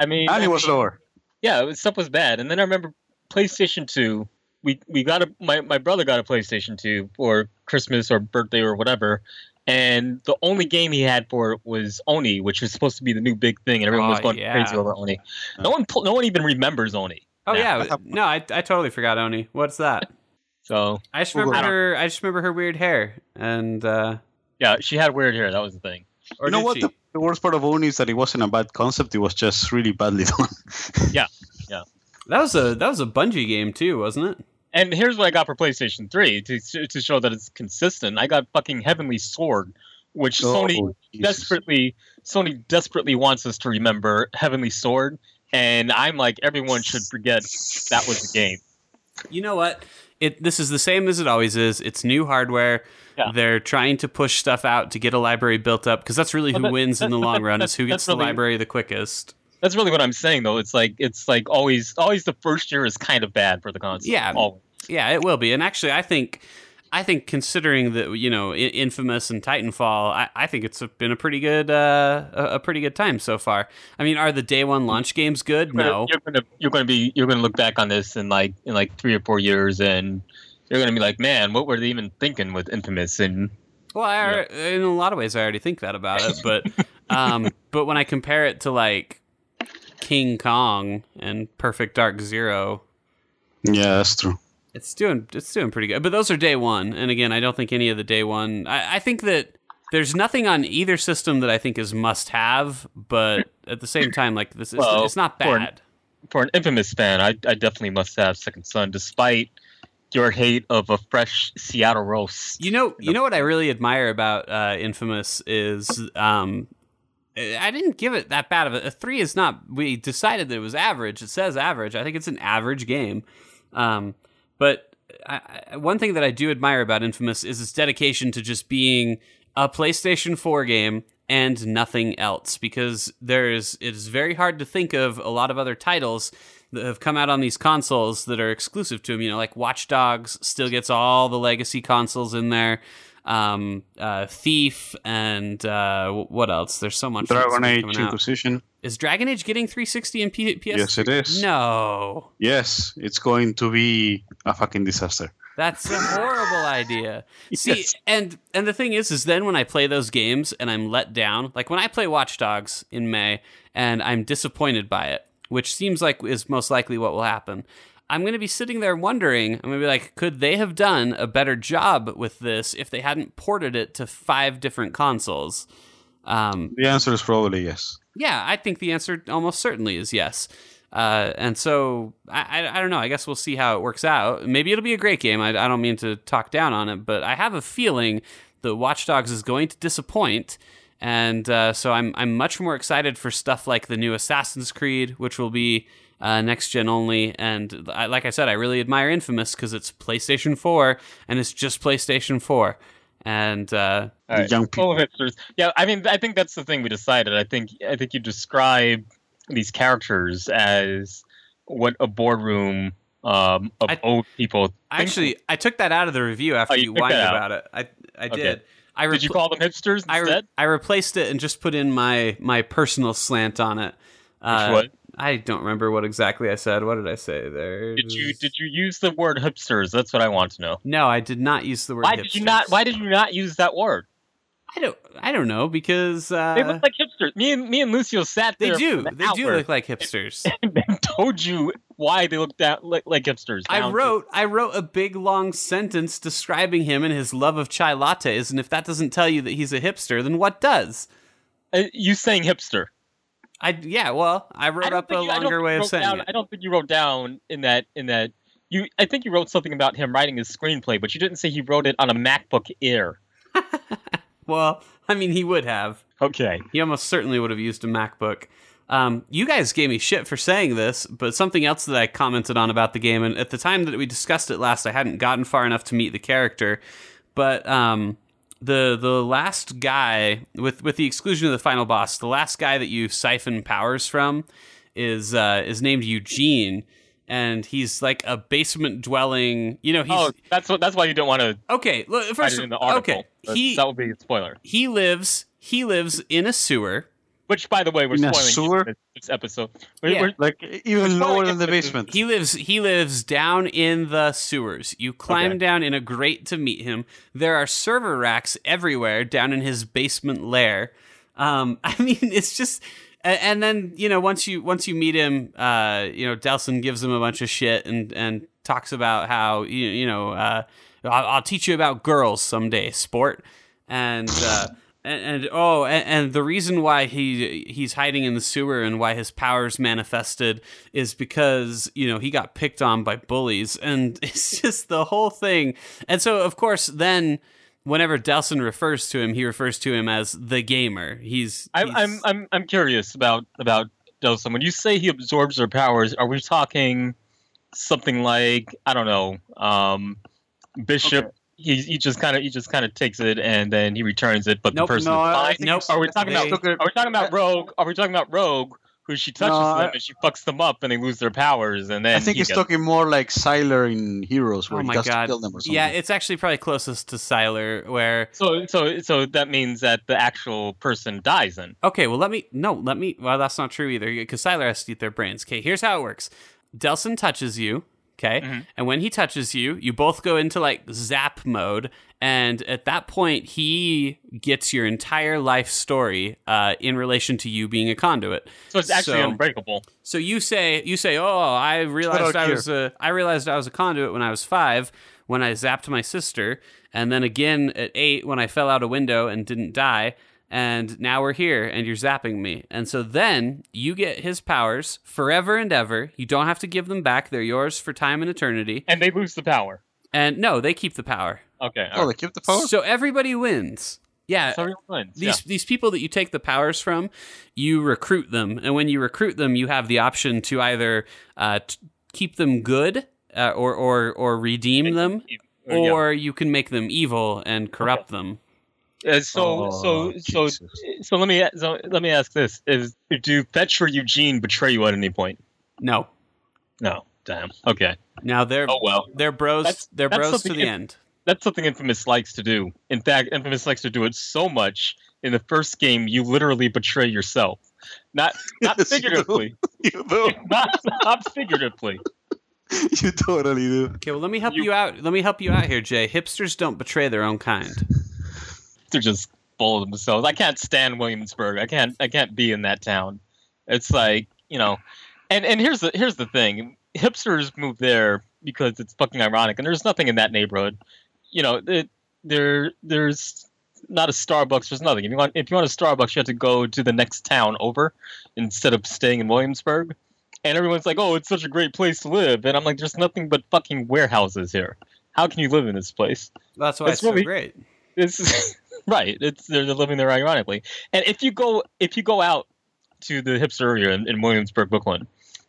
Speaker 3: I mean, (laughs)
Speaker 1: and it was lower.
Speaker 3: yeah, it was, stuff was bad. And then I remember PlayStation Two. We we got a my, my brother got a PlayStation Two for Christmas or birthday or whatever, and the only game he had for it was Oni, which was supposed to be the new big thing, and everyone was
Speaker 2: Oh,
Speaker 3: going
Speaker 2: yeah.
Speaker 3: crazy over Oni. No one no one even remembers Oni.
Speaker 2: Oh
Speaker 3: Yeah.
Speaker 2: yeah, (laughs) no, I, I totally forgot Oni. What's that?
Speaker 3: So
Speaker 2: I just remember her. I just remember her weird hair, and uh,
Speaker 3: yeah, she had weird hair. That was the thing.
Speaker 2: or
Speaker 1: you know what?
Speaker 2: she?
Speaker 1: The, the worst part of Oni is that it wasn't a bad concept. It was just really badly (laughs) done. Yeah, yeah.
Speaker 2: That was a that was a Bungie game too, wasn't it?
Speaker 3: And here's what I got for PlayStation 3 to to show that it's consistent. I got fucking Heavenly Sword, which Sony
Speaker 1: Oh, Jesus.
Speaker 3: desperately Sony desperately wants us to remember Heavenly Sword, and I'm like everyone should forget that was the game.
Speaker 2: You know what? It this is the same as it always is. It's new hardware.
Speaker 3: Yeah.
Speaker 2: They're trying to push stuff out to get a library built up because that's really who
Speaker 3: that-
Speaker 2: wins in the long
Speaker 3: that-
Speaker 2: run is (laughs) who gets the
Speaker 3: really-
Speaker 2: library the quickest.
Speaker 3: That's really what I'm saying though. It's like it's like always always the first year is kind of bad for the console.
Speaker 2: Yeah.
Speaker 3: Always.
Speaker 2: Yeah, it will be. And actually, I think, I think considering that you know, Infamous and Titanfall, I, I think it's been a pretty good, uh, a, a pretty good time so far. I mean, are the day one launch games good?
Speaker 3: You're gonna-
Speaker 2: No.
Speaker 3: You're gonna you're gonna be you're gonna look back on this in like in like three or four years and you're gonna be like, man, what were they even thinking with Infamous? And
Speaker 2: Well, I, alre- in a lot of ways, I already think that about it. But, (laughs) um, but when I compare it to like King Kong and Perfect Dark Zero,
Speaker 1: Yeah, that's true.
Speaker 2: It's doing it's doing pretty good. But those are day one, and again, I don't think any of the day one. I, I think that there's nothing on either system that I think is must have, but at the same time, like this, is,
Speaker 3: Well,
Speaker 2: it's not
Speaker 3: for-
Speaker 2: bad.
Speaker 3: for an Infamous fan, I, I definitely must have Second Son, despite your hate of a fresh Seattle roast.
Speaker 2: You know, you know what I really admire about uh, Infamous is um, I didn't give it that bad of a, a three. Is not. We decided that it was average. It says average. I think it's an average game. Um, but I, I, one thing that I do admire about Infamous is its dedication to just being a PlayStation 4 game and nothing else because there is it is very hard to think of a lot of other titles that have come out on these consoles that are exclusive to them. You know, like Watch Dogs still gets all the legacy consoles in there. Um, uh, Thief and uh, what else? There's so much.
Speaker 1: Dragon Age
Speaker 2: coming out. Is Dragon Age getting 360 and P- PS?
Speaker 1: Yes, it is.
Speaker 2: No,
Speaker 1: Yes, it's going to be a fucking disaster.
Speaker 2: that's a horrible (laughs) idea. See,
Speaker 1: Yes.
Speaker 2: and and the thing is, is then when I play those games and I'm let down, like when I play Watch Dogs in May and I'm disappointed by it, which seems like is most likely what will happen. I'm going to be sitting there wondering, I'm going to be like, could they have done a better job with this if they hadn't ported it to five different consoles? Um,
Speaker 1: The answer is probably yes.
Speaker 2: yeah, I think the answer almost certainly is yes. Uh, and so I, I, I don't know. I guess we'll see how it works out. Maybe it'll be a great game. I, I don't mean to talk down on it, but I have a feeling that Watch Dogs is going to disappoint. And uh, so I'm I'm much more excited for stuff like the new Assassin's Creed, which will be uh, next gen only. And I, like I said, I really admire Infamous because it's PlayStation 4 and it's just PlayStation 4. And uh,
Speaker 3: All right.
Speaker 1: young
Speaker 3: Full of hipsters. Yeah, I mean, I think that's the thing we decided. I think I think you describe these characters as what a boardroom um, of
Speaker 2: I-
Speaker 3: old people. think-
Speaker 2: Actually, I took that out of the review after
Speaker 3: Oh, you
Speaker 2: you whined about it. I I
Speaker 3: Okay.
Speaker 2: did. I
Speaker 3: did you call them hipsters
Speaker 2: I, re-
Speaker 3: instead?
Speaker 2: I replaced it and just put in my my personal slant on it. Uh,
Speaker 3: what?
Speaker 2: I don't remember what exactly I said. What did I say there?
Speaker 3: Did you did you use the word hipsters? That's what I want to know.
Speaker 2: No, I did not use the word.
Speaker 3: Why did you not? Why did you not use that word?
Speaker 2: I don't. I don't know because uh,
Speaker 3: They look like hipsters. Me and me and Lucio sat
Speaker 2: they do. They do look like hipsters. (laughs)
Speaker 3: and told you why they look that like, like hipsters.
Speaker 2: I
Speaker 3: down to-
Speaker 2: wrote. I wrote a big long sentence describing him and his love of chai lattes, and if that doesn't tell you that he's a hipster, then what does?
Speaker 3: Uh, you saying hipster.
Speaker 2: I yeah. Well, I
Speaker 3: I
Speaker 2: wrote
Speaker 3: don't
Speaker 2: up a
Speaker 3: you-
Speaker 2: longer way of saying
Speaker 3: down,
Speaker 2: it.
Speaker 3: I don't think you wrote down in that in that you. I think you wrote something about him writing his screenplay, but you didn't say he wrote it on a MacBook Air. (laughs)
Speaker 2: well, I mean, he would have.
Speaker 3: Okay.
Speaker 2: He almost certainly would have used a MacBook. Um, you guys gave me shit for saying this, but something else that I commented on about the game, and at the time that we discussed it last, I hadn't gotten far enough to meet the character, but um, the the last guy, with with the exclusion of the final boss, the last guy that you siphon powers from is uh, is named Eugene, and he's like a basement dwelling. You know, he's
Speaker 3: oh, that's what. That's why you don't want to
Speaker 2: okay. Look, first,
Speaker 3: in the article.
Speaker 2: okay,
Speaker 3: That-
Speaker 2: he
Speaker 3: that would be a spoiler.
Speaker 2: he lives he lives in a sewer.
Speaker 3: Which, by the way, we're
Speaker 1: In
Speaker 3: spoiling
Speaker 1: sewer?
Speaker 3: this, this episode. We're,
Speaker 2: Yeah.
Speaker 3: we're-
Speaker 1: Like even
Speaker 3: It's
Speaker 1: lower
Speaker 3: probably
Speaker 1: than the basement.
Speaker 2: He lives he lives down in the sewers. You climb
Speaker 3: Okay.
Speaker 2: down in a grate to meet him. There are server racks everywhere down in his basement lair. Um, (laughs) I mean, it's just and then you know once you once you meet him, uh, you know Delsin gives him a bunch of shit and and talks about how you you know uh, I'll, I'll teach you about girls someday, sport, and. Uh, and, and oh, and, and the reason why he he's hiding in the sewer and why his powers manifested is because you know he got picked on by bullies, and (laughs) it's just the whole thing. And so, of course, then whenever Delsin refers to him, he refers to him as the gamer. He's,
Speaker 3: I'm,
Speaker 2: he's-
Speaker 3: I'm, I'm, I'm curious about about Delsin. When you say he absorbs their powers, are we talking something like I don't know, um, Bishop?
Speaker 1: Okay.
Speaker 3: He, he just kind of he just kind of takes it and then he returns it, but
Speaker 2: Nope,
Speaker 3: the person
Speaker 1: no,
Speaker 3: is
Speaker 1: I- I
Speaker 3: fine.
Speaker 2: Nope.
Speaker 3: Are we talking
Speaker 2: They-
Speaker 3: about are we talking about uh, Rogue? Are we talking about Rogue? Who she touches
Speaker 1: No, I-
Speaker 3: them and she fucks them up and they lose their powers and then
Speaker 1: I think
Speaker 3: he
Speaker 1: he's
Speaker 3: gets-
Speaker 1: talking more like Sylar in Heroes, where
Speaker 2: oh
Speaker 1: he
Speaker 2: my
Speaker 1: has
Speaker 2: god,
Speaker 1: to kill them or something.
Speaker 2: yeah, it's actually probably closest to Sylar, where
Speaker 3: So so so that means that the actual person dies then.
Speaker 2: Okay, well, let me. No, let me. Well, that's not true either, because Sylar has to eat their brains. Okay, here's how it works Delsin touches you, okay?
Speaker 3: Mhm.
Speaker 2: And when he touches you, you both go into like zap mode. And at that point, he gets your entire life story uh, in relation to you being a conduit.
Speaker 3: So it's actually
Speaker 2: So-
Speaker 3: unbreakable.
Speaker 2: So you say you say, "Oh, I realized I was a I realized I was a conduit when I was 5 when I zapped my sister, and then again at 8 when I fell out a window and didn't die, and now we're here and you're zapping me." And so then you get his powers forever and ever. You don't have to give them back. They're yours for time and eternity.
Speaker 3: And they lose the power.
Speaker 2: And no, they keep the power.
Speaker 3: Okay.
Speaker 1: oh, they keep the power.
Speaker 2: So everybody wins. Yeah,
Speaker 3: So everyone wins.
Speaker 2: these these people that you take the powers from, you recruit them, and when you recruit them, you have the option to either uh, t- keep them good uh, or or or redeem them,
Speaker 3: Yeah.
Speaker 2: or you can make them evil and corrupt them.
Speaker 3: Uh, so
Speaker 1: Oh,
Speaker 3: so so
Speaker 1: Jesus.
Speaker 3: so let me so let me ask this: Is do Fetch or Eugene betray you at any point?
Speaker 2: No,
Speaker 3: No. Damn. Okay.
Speaker 2: now they're
Speaker 3: Oh well.
Speaker 2: they're bros.
Speaker 3: That's-
Speaker 2: they're
Speaker 3: that's
Speaker 2: bros to the
Speaker 3: if-
Speaker 2: end.
Speaker 3: That's something Infamous likes to do. In fact, Infamous likes to do it so much. In the first game, you literally betray yourself. Not not (laughs)
Speaker 1: Yes, you do.
Speaker 3: figuratively. (laughs)
Speaker 1: you do. (laughs)
Speaker 3: not, not figuratively.
Speaker 1: you totally do.
Speaker 2: Okay, well let me help
Speaker 3: You-
Speaker 2: you, out. Let me help you out here, Jay. Hipsters don't betray their own kind.
Speaker 3: They're just full of themselves. I can't stand Williamsburg. I can't I can't be in that town. It's like, you know, and and here's the here's the thing. Hipsters move there because it's fucking ironic and there's nothing in that neighborhood. You know, it, there there's not a Starbucks, there's nothing. If you want if you want a Starbucks, you have to go to the next town over instead of staying in Williamsburg. And everyone's like, "Oh, it's such a great place to live." And I'm like, "There's nothing but fucking warehouses here. How can you live in this place?"
Speaker 2: That's why
Speaker 3: It's
Speaker 2: it's, so
Speaker 3: really-
Speaker 2: great.
Speaker 3: It's (laughs) right. It's they're, they're living there ironically. And if you go if you go out to the hipster area in, in Williamsburg, Brooklyn,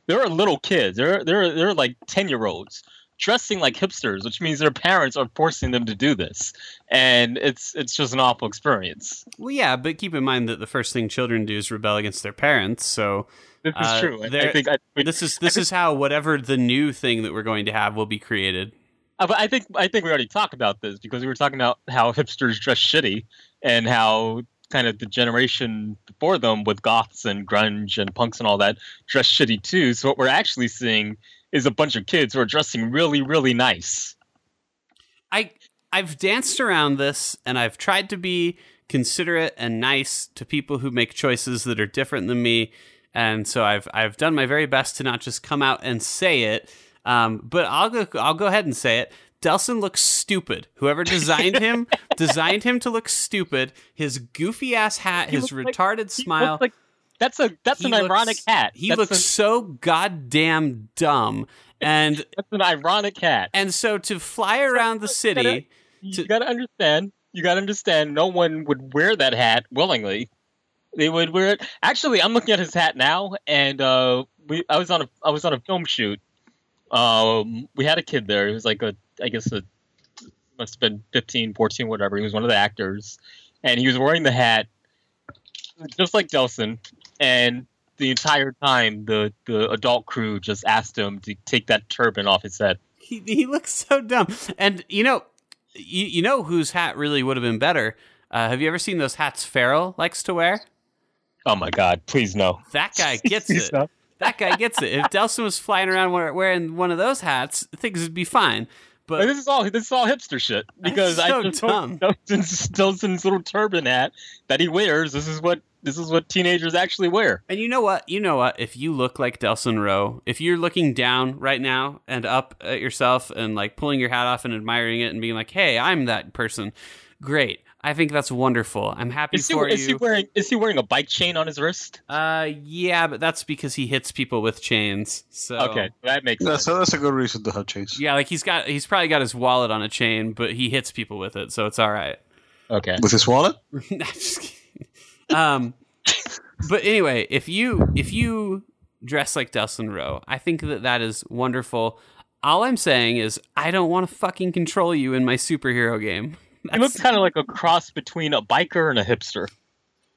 Speaker 3: there are little kids. There are they're like ten year olds dressing like hipsters, which means their parents are forcing them to do this, and it's it's just an awful experience.
Speaker 2: Well, yeah, but keep in mind that the first thing children do is rebel against their parents. So
Speaker 3: This is
Speaker 2: Uh,
Speaker 3: true.
Speaker 2: There-
Speaker 3: I think I,
Speaker 2: this is this is how whatever the new thing that we're going to have will be created.
Speaker 3: Uh, but I think I think we already talked about this because we were talking about how hipsters dress shitty and how kind of the generation before them with goths and grunge and punks and all that dress shitty too. So what we're actually seeing is a bunch of kids who are dressing really really nice.
Speaker 2: I I've danced around this and I've tried to be considerate and nice to people who make choices that are different than me. And so I've I've done my very best to not just come out and say it. Um, but I'll go I'll go ahead and say it. Delsin looks stupid. Whoever designed him (laughs) designed him to look stupid. His goofy ass hat,
Speaker 3: He
Speaker 2: his
Speaker 3: looks like-
Speaker 2: retarded smile.
Speaker 3: like that's a that's
Speaker 2: He
Speaker 3: an
Speaker 2: looks-
Speaker 3: ironic hat.
Speaker 2: He
Speaker 3: that's
Speaker 2: looks
Speaker 3: a-
Speaker 2: so goddamn dumb. And (laughs)
Speaker 3: that's an ironic hat.
Speaker 2: and so to fly around the city
Speaker 3: You
Speaker 2: to-
Speaker 3: gotta understand. you got to understand, no one would wear that hat willingly. They would wear it. Actually, I'm looking at his hat now, and uh, we I was on a I was on a film shoot. Um, we had a kid there. He was like a I guess a must have been 15, 14, whatever. He was one of the actors, and he was wearing the hat just like Delsin. And the entire time, the the adult crew just asked him to take that turban off his head.
Speaker 2: He, he looks so dumb. And you know, you, you know whose hat really would have been better. Uh, have you ever seen those hats Pharrell likes to wear?
Speaker 3: Oh my God! Please no.
Speaker 2: That guy gets (laughs) it.
Speaker 3: no.
Speaker 2: That guy gets it. If Delsin was flying around wearing one of those hats, things would be fine.
Speaker 3: But this is all this is all hipster shit because
Speaker 2: so
Speaker 3: I just
Speaker 2: dumb.
Speaker 3: Delsin's, Delsin's little turban hat that he wears. This is what this is what teenagers actually wear.
Speaker 2: And you know what? You know what? If you look like Delsin Rowe, if you're looking down right now and up at yourself and like pulling your hat off and admiring it and being like, "Hey, I'm that person," great. I think that's wonderful. I'm happy
Speaker 3: Is he,
Speaker 2: for
Speaker 3: is he
Speaker 2: you.
Speaker 3: wearing is he wearing a bike chain on his wrist?
Speaker 2: uh, yeah, but that's because he hits people with chains. So
Speaker 3: Okay, that makes
Speaker 1: That's
Speaker 3: sense.
Speaker 1: a, that's a good reason to have chains.
Speaker 2: yeah, like he's got he's probably got his wallet on a chain, but he hits people with it, so it's all right.
Speaker 3: Okay.
Speaker 1: With his wallet? (laughs)
Speaker 2: I'm just kidding. Um, but anyway, if you if you dress like Dustin Rowe, I think that that is wonderful. All I'm saying is I don't want to fucking control you in my superhero game.
Speaker 3: He looks kind of like a cross between a biker and a hipster.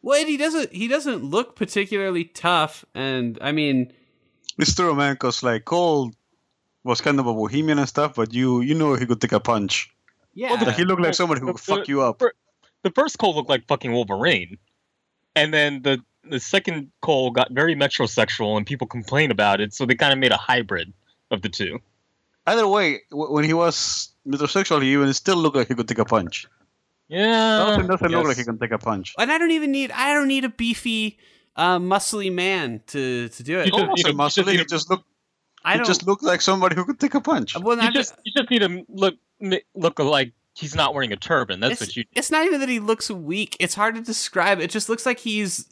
Speaker 2: Well, he doesn't he doesn't look particularly tough, and I mean,
Speaker 1: It's true, man, because like Cole was kind of a bohemian and stuff, but you you know he could take a punch.
Speaker 2: yeah,
Speaker 1: Like, he looked like somebody who
Speaker 3: The-
Speaker 1: could fuck you up.
Speaker 3: The first Cole looked like fucking Wolverine, and then the the second Cole got very metrosexual, and people complained about it, so they kind of made a hybrid of the two.
Speaker 1: Either way, w- when he was metrosexual, he even still looked like he could take a punch.
Speaker 3: Yeah,
Speaker 1: Dawson doesn't look like he can take a punch.
Speaker 2: and I don't even need I don't need a beefy, uh, muscly man to to do it.
Speaker 3: You just-
Speaker 1: Almost
Speaker 3: you know,
Speaker 1: muscle,
Speaker 3: you
Speaker 1: he
Speaker 3: just-
Speaker 1: just looked
Speaker 2: I don't.
Speaker 1: just looked like somebody who could take a punch.
Speaker 2: well,
Speaker 3: You just you just need to look look like he's not wearing a turban. That's what you.
Speaker 2: it's not even that he looks weak. It's hard to describe. It just looks like he's.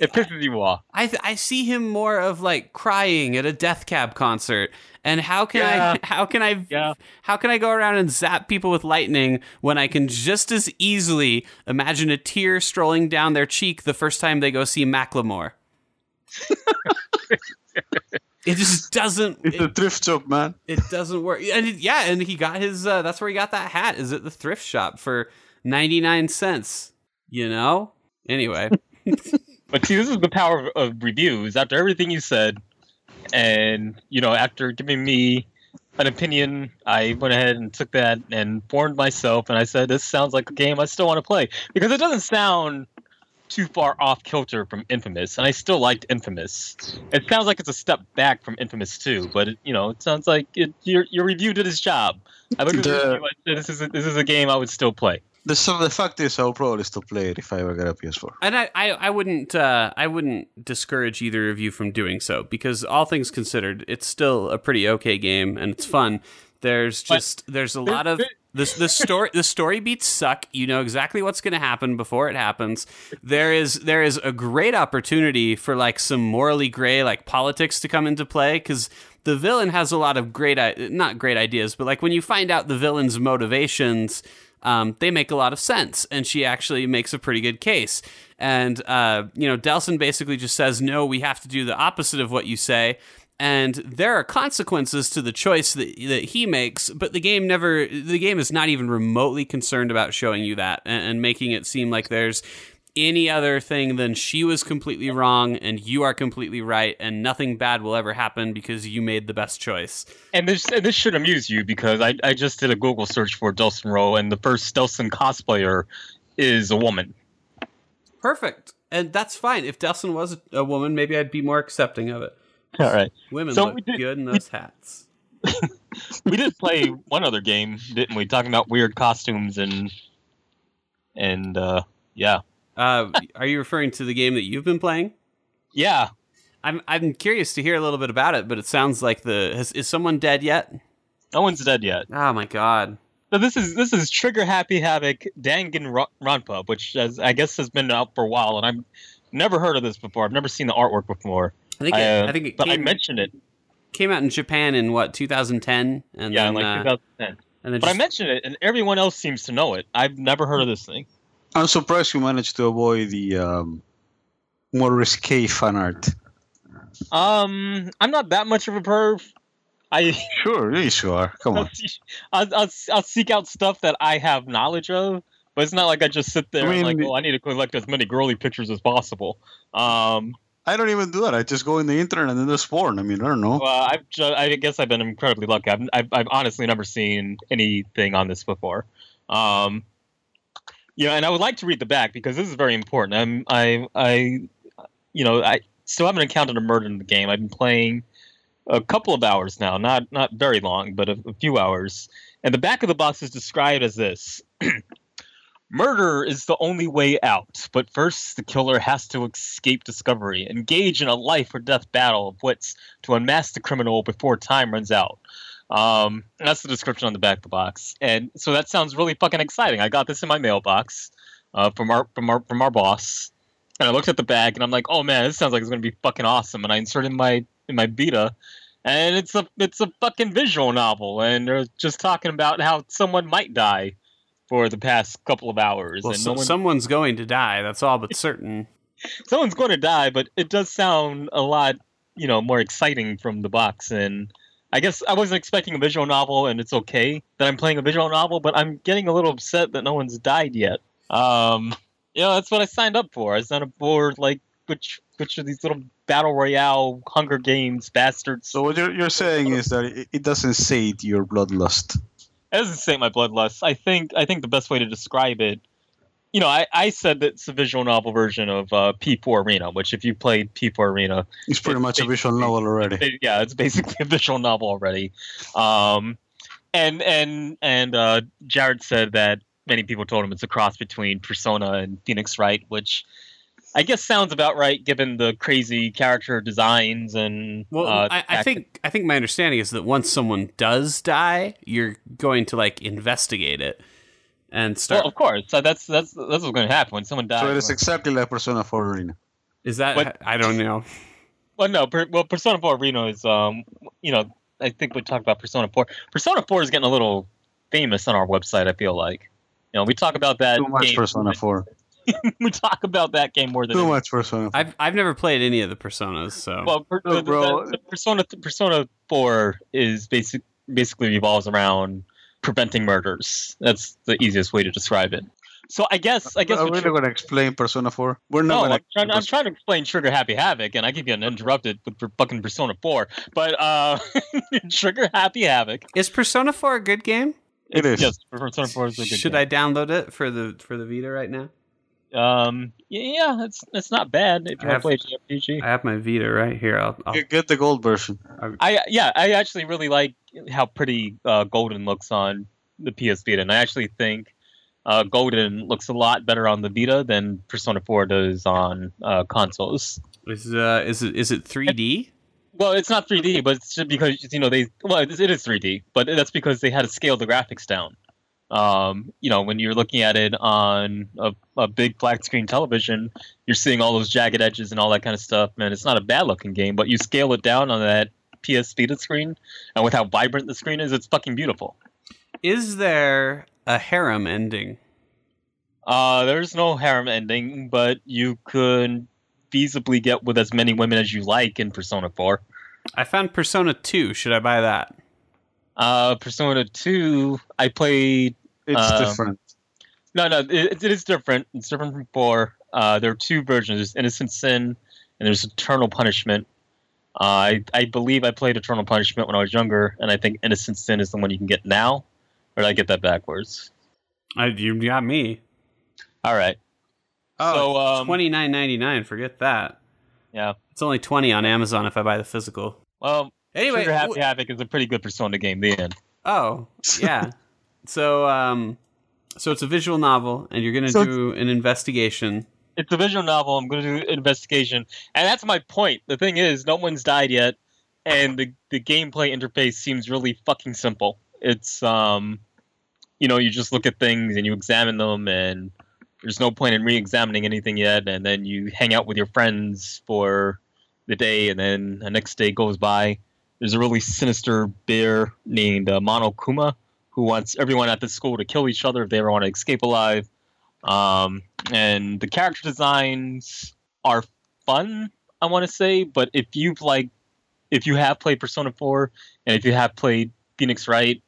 Speaker 3: It pisses you off.
Speaker 2: I th- I see him more of like crying at a Death Cab concert. And how can
Speaker 3: Yeah.
Speaker 2: I how can I
Speaker 3: Yeah.
Speaker 2: how can I go around and zap people with lightning when I can just as easily imagine a tear strolling down their cheek the first time they go see Macklemore? (laughs) it just doesn't
Speaker 1: It's
Speaker 2: it,
Speaker 1: a thrift shop, man.
Speaker 2: it doesn't work. And it, yeah, and he got his. Uh, that's where he got that hat. Is at the thrift shop for ninety nine cents. You know. Anyway, (laughs)
Speaker 3: But see, this is the power of, of reviews. After everything you said, and you know, after giving me an opinion, I went ahead and took that and formed myself, and I said, "This sounds like a game I still want to play because it doesn't sound too far off kilter from Infamous, and I still liked Infamous. It sounds like it's a step back from Infamous too, but it, you know, it sounds like it, your your review did its job. I looked at the
Speaker 1: The-
Speaker 3: review, I said, this is a, this is a game I would still play.
Speaker 1: The, so the fact is, I'll probably still play it if I ever get a PS4.
Speaker 2: and I, I, I wouldn't uh, I wouldn't discourage either of you from doing so because all things considered, it's still a pretty okay game and it's fun. There's
Speaker 3: But-
Speaker 2: just there's a lot of (laughs) the the story the story beats suck. You know exactly what's going to happen before it happens. There is there is a great opportunity for like some morally gray like politics to come into play because the villain has a lot of great not great ideas, but like when you find out the villain's motivations. Um, they make a lot of sense, and she actually makes a pretty good case. And uh, you know, Delsin basically just says, "No, we have to do the opposite of what you say." and there are consequences to the choice that, that he makes but the game never the game is not even remotely concerned about showing you that and, and making it seem like there's any other thing than she was completely wrong and you are completely right and nothing bad will ever happen because you made the best choice
Speaker 3: And this and this should amuse you because I, I just did a Google search for Delsin Rowe, and the first Delsin cosplayer is a woman.
Speaker 2: perfect and that's fine if delsin was a woman maybe i'd be more accepting of it
Speaker 3: All right.
Speaker 2: women
Speaker 3: So
Speaker 2: look
Speaker 3: did-
Speaker 2: good in those hats (laughs)
Speaker 3: We did play one other game, didn't we? Talking about weird costumes and and uh yeah.
Speaker 2: Uh, are you referring to the game that you've been playing
Speaker 3: Yeah.
Speaker 2: I'm I'm curious to hear a little bit about it, but it sounds like the has, is someone dead yet?
Speaker 3: No one's dead yet.
Speaker 2: Oh my god!
Speaker 3: So this is this is Trigger Happy Havoc Danganronpa, which has, I guess has been out for a while, and I've never heard of this before. I've never seen the artwork before.
Speaker 2: I think
Speaker 3: I,
Speaker 2: it,
Speaker 3: uh,
Speaker 2: I think it
Speaker 3: but I mentioned it.
Speaker 2: came out in Japan in what 2010, and
Speaker 3: Yeah,
Speaker 2: then
Speaker 3: in like
Speaker 2: uh,
Speaker 3: 2010.
Speaker 2: And then
Speaker 3: But I mentioned it, and everyone else seems to know it. I've never heard of this thing.
Speaker 1: I'm surprised you managed to avoid the um, more risque fan art.
Speaker 3: Um, I'm not that much of a perv. I (laughs)
Speaker 1: Sure, yes, you are. Come on. (laughs)
Speaker 3: I'll, I'll, I'll seek out stuff that I have knowledge of, but it's not like I just sit there
Speaker 1: I
Speaker 3: and like, oh, I need to collect as many girly pictures as possible. Um,
Speaker 1: I don't even do that. I just go in the internet and then there's porn. I mean, I don't know.
Speaker 3: well, I've I guess I've been incredibly lucky. I've, I've, I've honestly never seen anything on this before. Um, yeah, and I would like to read the back because this is very important. I'm, I, I, you know, I still haven't encountered a murder in the game. I've been playing a couple of hours now, not not very long, but a, a few hours. And the back of the box is described as this. (clears throat) Murder is the only way out, but first the killer has to escape discovery, engage in a life or death battle of wits to unmask the criminal before time runs out. Um, that's the description on the back of the box, and so that sounds really fucking exciting. I got this in my mailbox uh, from our from our from our boss, and I looked at the bag and I'm like, oh man, this sounds like it's gonna be fucking awesome. And I inserted in my in my Vita, and it's a it's a fucking visual novel, and they're just talking about how someone might die for the past couple of hours,
Speaker 2: well,
Speaker 3: and
Speaker 2: so-
Speaker 3: no one,
Speaker 2: someone's going to die. That's all but certain. (laughs) (laughs)
Speaker 3: someone's going to die, but it does sound a lot, you know, more exciting from the box. And I guess I wasn't expecting a visual novel, and it's okay that I'm playing a visual novel, but I'm getting a little upset that no one's died yet. Um, you know, that's what I signed up for. I signed up for like which which of these little battle royale Hunger Games bastards.
Speaker 1: So what you're, you're saying is that it, it doesn't sate your bloodlust.
Speaker 3: It doesn't sate my bloodlust. I think I think the best way to describe it, you know, I, I said that it's a visual novel version of uh, P4 Arena, which if you played P4 Arena,
Speaker 1: It's pretty
Speaker 3: It's
Speaker 1: much a visual novel already.
Speaker 3: it- yeah, it's basically a visual novel already. Um, and and and uh, Jared said that many people told him it's a cross between Persona and Phoenix Wright, which I guess sounds about right given the crazy character designs and
Speaker 2: Well,
Speaker 3: uh,
Speaker 2: I, I think I think my understanding is that once someone does die, you're going to like investigate it and start.
Speaker 3: Well, of course, so that's that's that's what's going to happen when someone dies.
Speaker 1: So it is exactly like Persona 4 Arena.
Speaker 2: is that
Speaker 3: but-
Speaker 2: I don't know.
Speaker 3: Well, no. Per, well, Persona 4 Arena is, um, you know, I think we talked about Persona 4. Persona 4 is getting a little famous on our website. I feel like, you know, we talk about that.
Speaker 1: Too much
Speaker 3: game,
Speaker 1: Persona 4. (laughs)
Speaker 3: we talk about that game more than
Speaker 1: Too much Persona 4.
Speaker 2: I've I've never played any of the personas, so
Speaker 3: Well, per,
Speaker 1: No,
Speaker 3: the- the-
Speaker 1: bro.
Speaker 3: the Persona Persona 4 is basic basically revolves around preventing murders. That's the easiest way to describe it. So I guess I guess
Speaker 1: Are we
Speaker 3: you're-
Speaker 1: really going to explain Persona 4? We're not
Speaker 3: no,
Speaker 1: going
Speaker 3: I'm trying, I'm trying to explain Trigger Happy Havoc, and I keep getting interrupted with fucking Persona 4. But uh, (laughs) Trigger Happy Havoc.
Speaker 2: is Persona 4 a good game?
Speaker 1: It is.
Speaker 3: Yes, Persona 4 is a good
Speaker 2: Should I download it for the for the Vita right now?
Speaker 3: I? Um, yeah, it's it's not bad if you
Speaker 2: I
Speaker 3: want to play
Speaker 2: have-
Speaker 3: JRPG.
Speaker 2: I have my Vita right here. I'll, I'll
Speaker 1: Get- Get the gold version.
Speaker 3: I yeah, I actually really like how pretty uh, Golden looks on the PS Vita, and I actually think uh, Golden looks a lot better on the Vita than Persona 4 does on uh, consoles.
Speaker 2: is uh is it is it 3D?
Speaker 3: Well, it's not 3D, but it's just because you know they well, it it is 3D, but that's because they had to scale the graphics down. Um, you know, when you're looking at it on a, a big flat screen television, you're seeing all those jagged edges and all that kind of stuff. Man, it's not a bad looking game, but you scale it down on that PS Vita screen, and with how vibrant the screen is, it's fucking beautiful.
Speaker 2: Is there a harem ending?
Speaker 3: Uh, there's no harem ending, but you could feasibly get with as many women as you like in Persona 4.
Speaker 2: I found Persona 2. Should I buy that?
Speaker 3: Uh, Persona 2, I played
Speaker 1: It's
Speaker 3: Um,
Speaker 1: different.
Speaker 3: No, no, it, it is different. It's different from four. Uh, there are two versions. There's Innocent Sin and there's Eternal Punishment. Uh, I I believe I played Eternal Punishment when I was younger, and I think Innocent Sin is the one you can get now. Or did I get that backwards?
Speaker 2: I, you got me.
Speaker 3: All right.
Speaker 1: Oh,
Speaker 3: so um,
Speaker 2: Twenty nine ninety nine. Forget that.
Speaker 3: yeah.
Speaker 2: It's only twenty on Amazon if I buy the physical.
Speaker 3: Well,
Speaker 2: Anyway,
Speaker 3: Trigger Happy
Speaker 2: w-
Speaker 3: Havoc is a pretty good Persona game. The end.
Speaker 2: oh yeah. (laughs) so um, so it's a visual novel, and you're gonna
Speaker 3: So
Speaker 2: do an investigation.
Speaker 3: It's a visual novel. I'm going to do an investigation, and that's my point. The thing is, no one's died yet, and the the gameplay interface seems really fucking simple. It's um, you know, you just look at things and you examine them, and there's no point in re-examining anything yet. And then you hang out with your friends for the day, and then the next day goes by. There's a really sinister bear named uh, Monokuma who wants everyone at the school to kill each other if they ever want to escape alive. Um, and the character designs are fun, I want to say, but if you've like, if you have played Persona 4 and if you have played Phoenix Wright,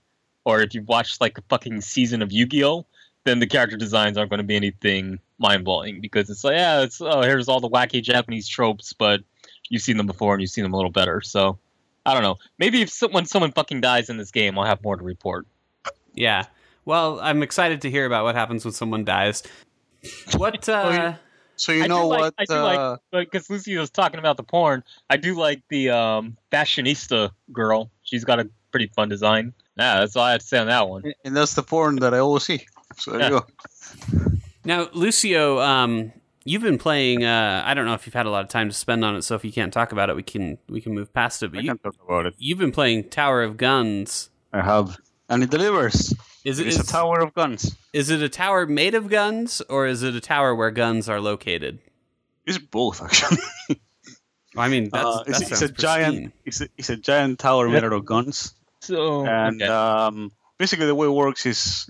Speaker 3: or if you've watched like a fucking season of Yu-Gi-Oh, then the character designs aren't going to be anything mind blowing because it's like, yeah, it's oh, here's all the wacky Japanese tropes, but you've seen them before and you've seen them a little better. So I don't know. Maybe if some, when someone fucking dies in this game, I'll have more to report.
Speaker 2: Yeah. Well, I'm excited to hear about what happens when someone dies. What? (laughs) Uh,
Speaker 1: So you
Speaker 3: I
Speaker 1: know
Speaker 3: do like-
Speaker 1: what?
Speaker 3: I do like-
Speaker 1: uh,
Speaker 3: Because Lucy was talking about the porn, I do like the um, fashionista girl. She's got a pretty fun design. Yeah, that's all I have to say on that one.
Speaker 1: and that's the porn that I always see. So there
Speaker 3: Yeah.
Speaker 1: you go.
Speaker 2: now, Lucio, um, you've been playing. Uh, I don't know if you've had a lot of time to spend on it, so if you can't talk about it, we can we can move past it.
Speaker 1: I
Speaker 2: But you,
Speaker 1: can talk about it.
Speaker 2: you've been playing Tower of Guns.
Speaker 1: I have, and it delivers.
Speaker 2: Is it
Speaker 1: It's a tower of guns.
Speaker 2: is it a tower made of guns, or is it a tower where guns are located?
Speaker 1: It's both actually. (laughs)
Speaker 2: I mean, that's,
Speaker 1: Uh,
Speaker 2: that
Speaker 1: it's, it's
Speaker 2: sounds
Speaker 1: a giant. It's a, it's a giant tower made out of guns.
Speaker 3: So,
Speaker 1: and
Speaker 3: okay.
Speaker 1: um, basically the way it works is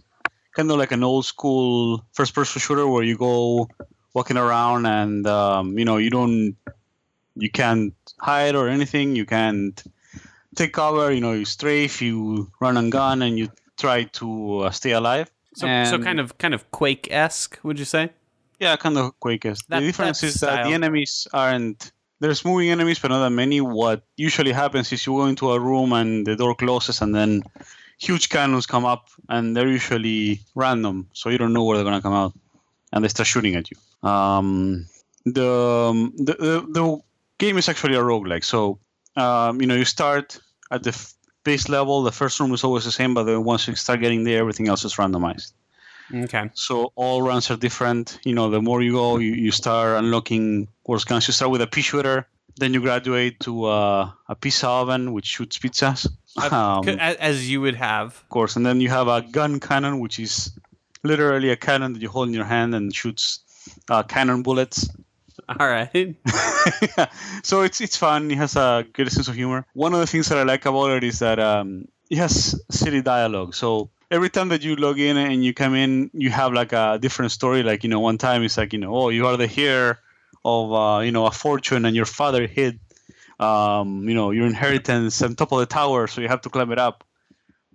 Speaker 1: kind of like an old school first person shooter where you go walking around and um, you know you don't you can't hide or anything you can't take cover you know you strafe you run and gun and you try to uh, stay alive
Speaker 2: So, so kind of kind of Quake esque, would you say?
Speaker 1: yeah kind of quake
Speaker 2: esque.
Speaker 1: the difference
Speaker 2: that
Speaker 1: is that
Speaker 2: style.
Speaker 1: the enemies aren't there's moving enemies but not that many what usually happens is you go into a room and the door closes and then huge cannons come up and they're usually random so you don't know where they're going to come out and they start shooting at you um, the, um, the, the the game is actually a roguelike so um, you know you start at the f- base level the first room is always the same but then once you start getting there everything else is randomized
Speaker 2: Okay.
Speaker 1: so all runs are different. You know, the more you go, you, you start unlocking worse guns. You start with a pea shooter, then you graduate to uh, a pizza oven, which shoots pizzas, (laughs) um,
Speaker 2: C-
Speaker 1: of
Speaker 2: a- As you would have.
Speaker 1: Of course. And then you have a gun cannon, which is literally a cannon that you hold in your hand and shoots uh, cannon bullets. (laughs)
Speaker 2: All right. (laughs)
Speaker 1: so it's it's fun. It has a good sense of humor. One of the things that I like about it is that um, it has city dialogue. So every time that you log in and you come in, you have like a different story. Like you know, one time it's like you know, oh, you are the heir of uh, you know a fortune, and your father hid um, you know your inheritance on top of the tower, so you have to climb it up.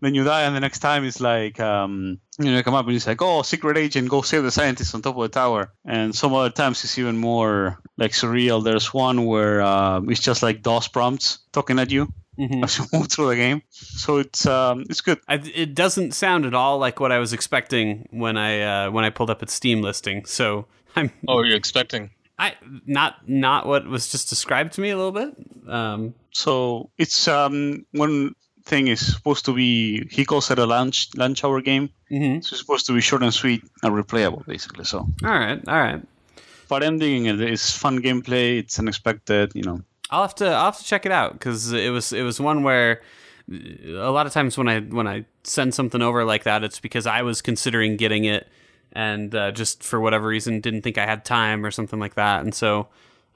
Speaker 1: Then you die, and the next time it's like um, you know, you come up and it's like, oh, secret agent, go save the scientist on top of the tower. And some other times it's even more like surreal. There's one where uh, it's just like DOS prompts talking at you
Speaker 2: Mhm.
Speaker 1: as you (laughs) move through the game. So it's um, it's good.
Speaker 2: I, it doesn't sound at all like what I was expecting when I uh, when I pulled up its Steam listing. So (laughs) I'm
Speaker 3: oh, you're expecting?
Speaker 2: I not not what was just described to me a little bit. Um,
Speaker 1: So it's um, one thing is supposed to be he calls it a lunch lunch hour game.
Speaker 2: mhm.
Speaker 1: So it's supposed to be short and sweet and replayable, basically. So,
Speaker 2: All right, all right.
Speaker 1: but digging it. It's fun gameplay. It's unexpected. You know.
Speaker 2: I'll have to I'll have to check it out because it was it was one where a lot of times when I when I send something over like that, it's because I was considering getting it and uh, just for whatever reason didn't think I had time or something like that, and so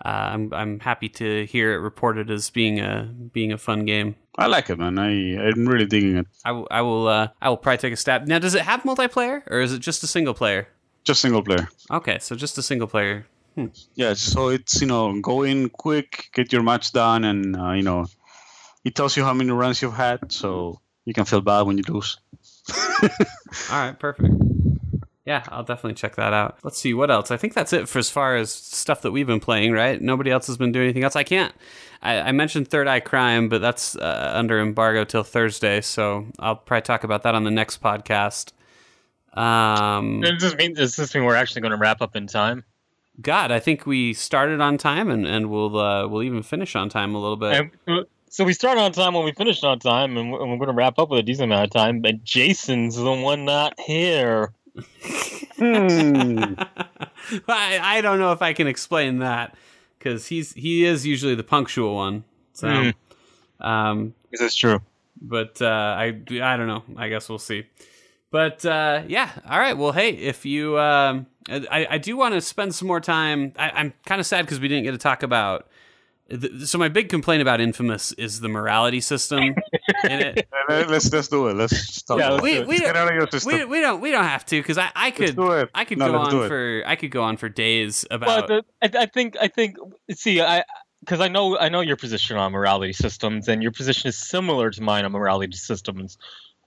Speaker 2: I'm I'm happy to hear it reported as being a being a fun game.
Speaker 1: I like it, man. I I'm really digging it.
Speaker 2: I will I will uh, I will probably take a stab. Now, does it have multiplayer or is it just a single player?
Speaker 1: Just single player.
Speaker 2: Okay, so just a single player.
Speaker 1: Yeah, so it's you know go in quick, get your match done, and uh, you know it tells you how many runs you've had, so you can feel bad when you lose. (laughs)
Speaker 2: All right, perfect. Yeah, I'll definitely check that out. Let's see what else. I think that's it for as far as stuff that we've been playing. Right? Nobody else has been doing anything else. I can't. I, I mentioned Third Eye Crime, but that's uh, under embargo till Thursday, so I'll probably talk about that on the next podcast. Um,
Speaker 3: Does this mean does this mean we're actually going to wrap up in time?
Speaker 2: God, I think we started on time, and and we'll uh, we'll even finish on time a little bit.
Speaker 3: And, uh, so we started on time when we finished on time, and we're, and we're going to wrap up with a decent amount of time. But Jason's the one not here.
Speaker 1: Hmm. (laughs)
Speaker 2: I, I don't know if I can explain that because he's he is usually the punctual one. So,
Speaker 3: Mm.
Speaker 2: um,
Speaker 3: Is this true?
Speaker 2: but uh, I I don't know. I guess we'll see. But uh, yeah, all right. Well, hey, if you, um, I I do want to spend some more time. I, I'm kind of sad because we didn't get to talk about th- so my big complaint about Infamous is the morality system in it. (laughs)
Speaker 1: Let's let's do it. Let's talk
Speaker 3: Yeah,
Speaker 1: about
Speaker 2: We
Speaker 1: it.
Speaker 2: we
Speaker 1: Get out of
Speaker 2: we, we don't we don't have to because I I could
Speaker 1: do.
Speaker 2: I could
Speaker 1: No,
Speaker 2: go on for I could go on for days
Speaker 3: But
Speaker 2: about
Speaker 3: the, I, I think I think see I because I know I know your position on morality systems and your position is similar to mine on morality systems,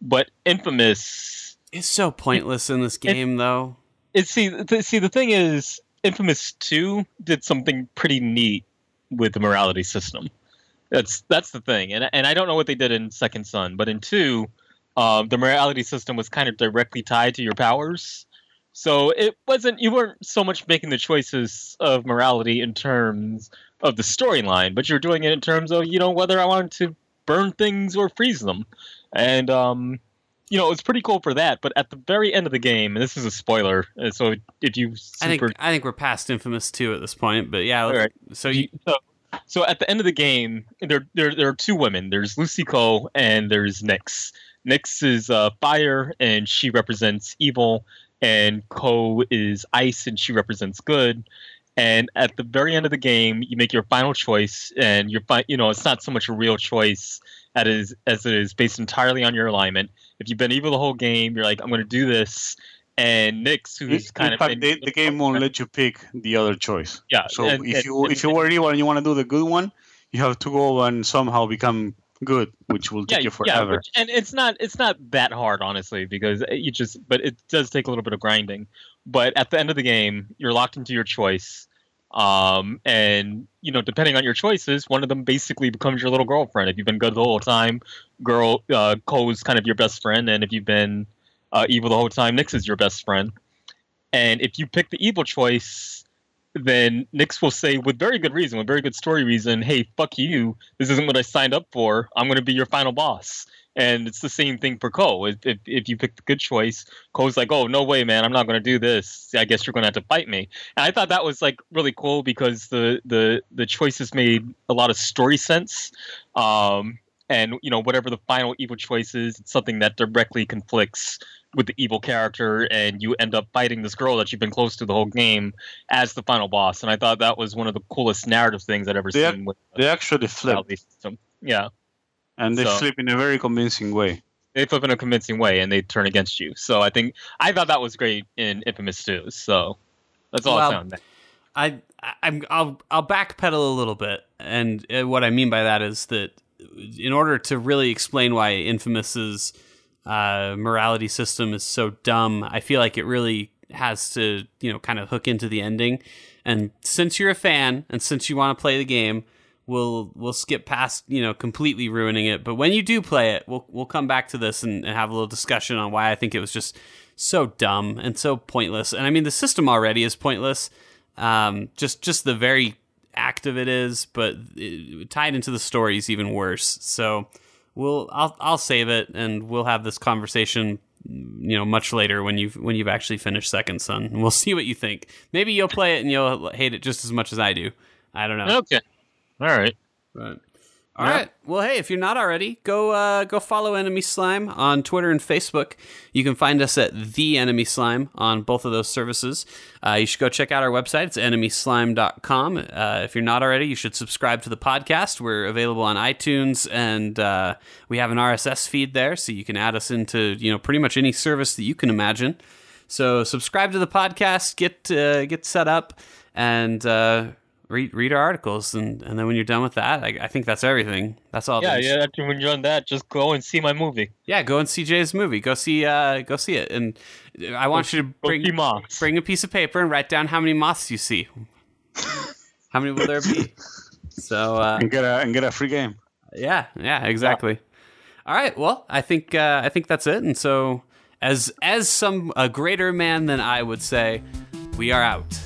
Speaker 3: but Infamous
Speaker 2: is so pointless in this game though.
Speaker 3: It see th- see the thing is Infamous Two did something pretty neat with the morality system. That's that's the thing, and and I don't know what they did in Second Son, but in two, um, the morality system was kind of directly tied to your powers. So it wasn't you weren't so much making the choices of morality in terms of the storyline, but you're doing it in terms of you know whether I wanted to burn things or freeze them, and um, you know it was pretty cool for that. But at the very end of the game, and this is a spoiler, uh, so if you
Speaker 2: I think I think we're past Infamous two at this point, but yeah.
Speaker 3: Alright.
Speaker 2: So you
Speaker 3: so, so at the end of the game, there, there there are two women. There's Lucy Kuo and there's Nyx. Nyx is uh, fire and she represents evil, and Kuo is ice and she represents good. And at the very end of the game, you make your final choice, and you're fi- you know it's not so much a real choice as it is as it is based entirely on your alignment. If you've been evil the whole game, you're like I'm going to do this. And
Speaker 1: In,
Speaker 3: who's kind
Speaker 1: in
Speaker 3: of
Speaker 1: fact, the, the game won't let you pick the other choice.
Speaker 3: yeah.
Speaker 1: So
Speaker 3: and-
Speaker 1: if
Speaker 3: and-
Speaker 1: you
Speaker 3: and-
Speaker 1: if you were evil and you want to do the good one, you have to go and somehow become good, which will take you forever.
Speaker 3: but- and it's not it's not that hard honestly because you just but it does take a little bit of grinding. But at the end of the game, you're locked into your choice. Um, and you know, depending on your choices, one of them basically becomes your little girlfriend. If you've been good the whole time, girl, uh, Kuo's kind of your best friend, and if you've been uh, evil the whole time, Nyx is your best friend. And if you pick the evil choice, then Nyx will say, with very good reason, with very good story reason, hey, fuck you. This isn't what I signed up for. I'm going to be your final boss. And it's the same thing for Kuo. If, if, if you pick the good choice, Kuo's like, oh, no way, man. I'm not going to do this. I guess you're going to have to fight me. And I thought that was like really cool because the, the, the choices made a lot of story sense. Um, and, you know, whatever the final evil choice is, it's something that directly conflicts with the evil character and you end up fighting this girl that you've been close to the whole game as the final boss and i thought that was one of the coolest narrative things i'd ever
Speaker 1: They-
Speaker 3: seen with
Speaker 1: They actually flip,
Speaker 3: system yeah
Speaker 1: and they
Speaker 3: so-
Speaker 1: flip in a very convincing way.
Speaker 3: they flip in a convincing way and they turn against you so i think i thought that was great in infamous 2 so that's all
Speaker 2: Well,
Speaker 3: i found
Speaker 2: I, I I'm I'll I'll backpedal a little bit, and uh, what I mean by that is that in order to really explain why Infamous's uh, morality system is so dumb, I feel like it really has to you know kind of hook into the ending. And since you're a fan, and since you want to play the game, we'll we'll skip past you know completely ruining it. But when you do play it, we'll we'll come back to this and, and have a little discussion on why I think it was just so dumb and so pointless. And I mean, the system already is pointless. Um, just just the very act of it is, but it, tied into the story is even worse. So we'll I'll I'll save it and we'll have this conversation you know much later when you've when you've actually finished second son and we'll (laughs) see what you think maybe you'll play it and you'll hate it just as much as i do i don't know
Speaker 3: okay all right
Speaker 2: but all right. Well, hey, if you're not already, go uh, go follow Enemy Slime on Twitter and Facebook. You can find us at the Enemy Slime on both of those services. Uh, you should go check out our website. It's enemyslime.com. Uh, if you're not already, you should subscribe to the podcast. We're available on iTunes, and uh, we have an RSS feed there, so you can add us into you know pretty much any service that you can imagine. So subscribe to the podcast, get uh, get set up, and uh, read read our articles, and, and then when you're done with that, I, I think that's everything. That's all.
Speaker 3: yeah
Speaker 2: that
Speaker 3: yeah after when you're done that just go and see my movie
Speaker 2: yeah. Go and see Jay's movie. Go see uh go see it, and I want you to bring
Speaker 3: see moths
Speaker 2: bring a piece of paper and write down how many moths you see. how many will there be? So uh,
Speaker 1: And get a and get a free game.
Speaker 2: yeah, yeah, exactly. All right. Well, I think uh, I think that's it. And so, as as some a greater man than I would say, we are out.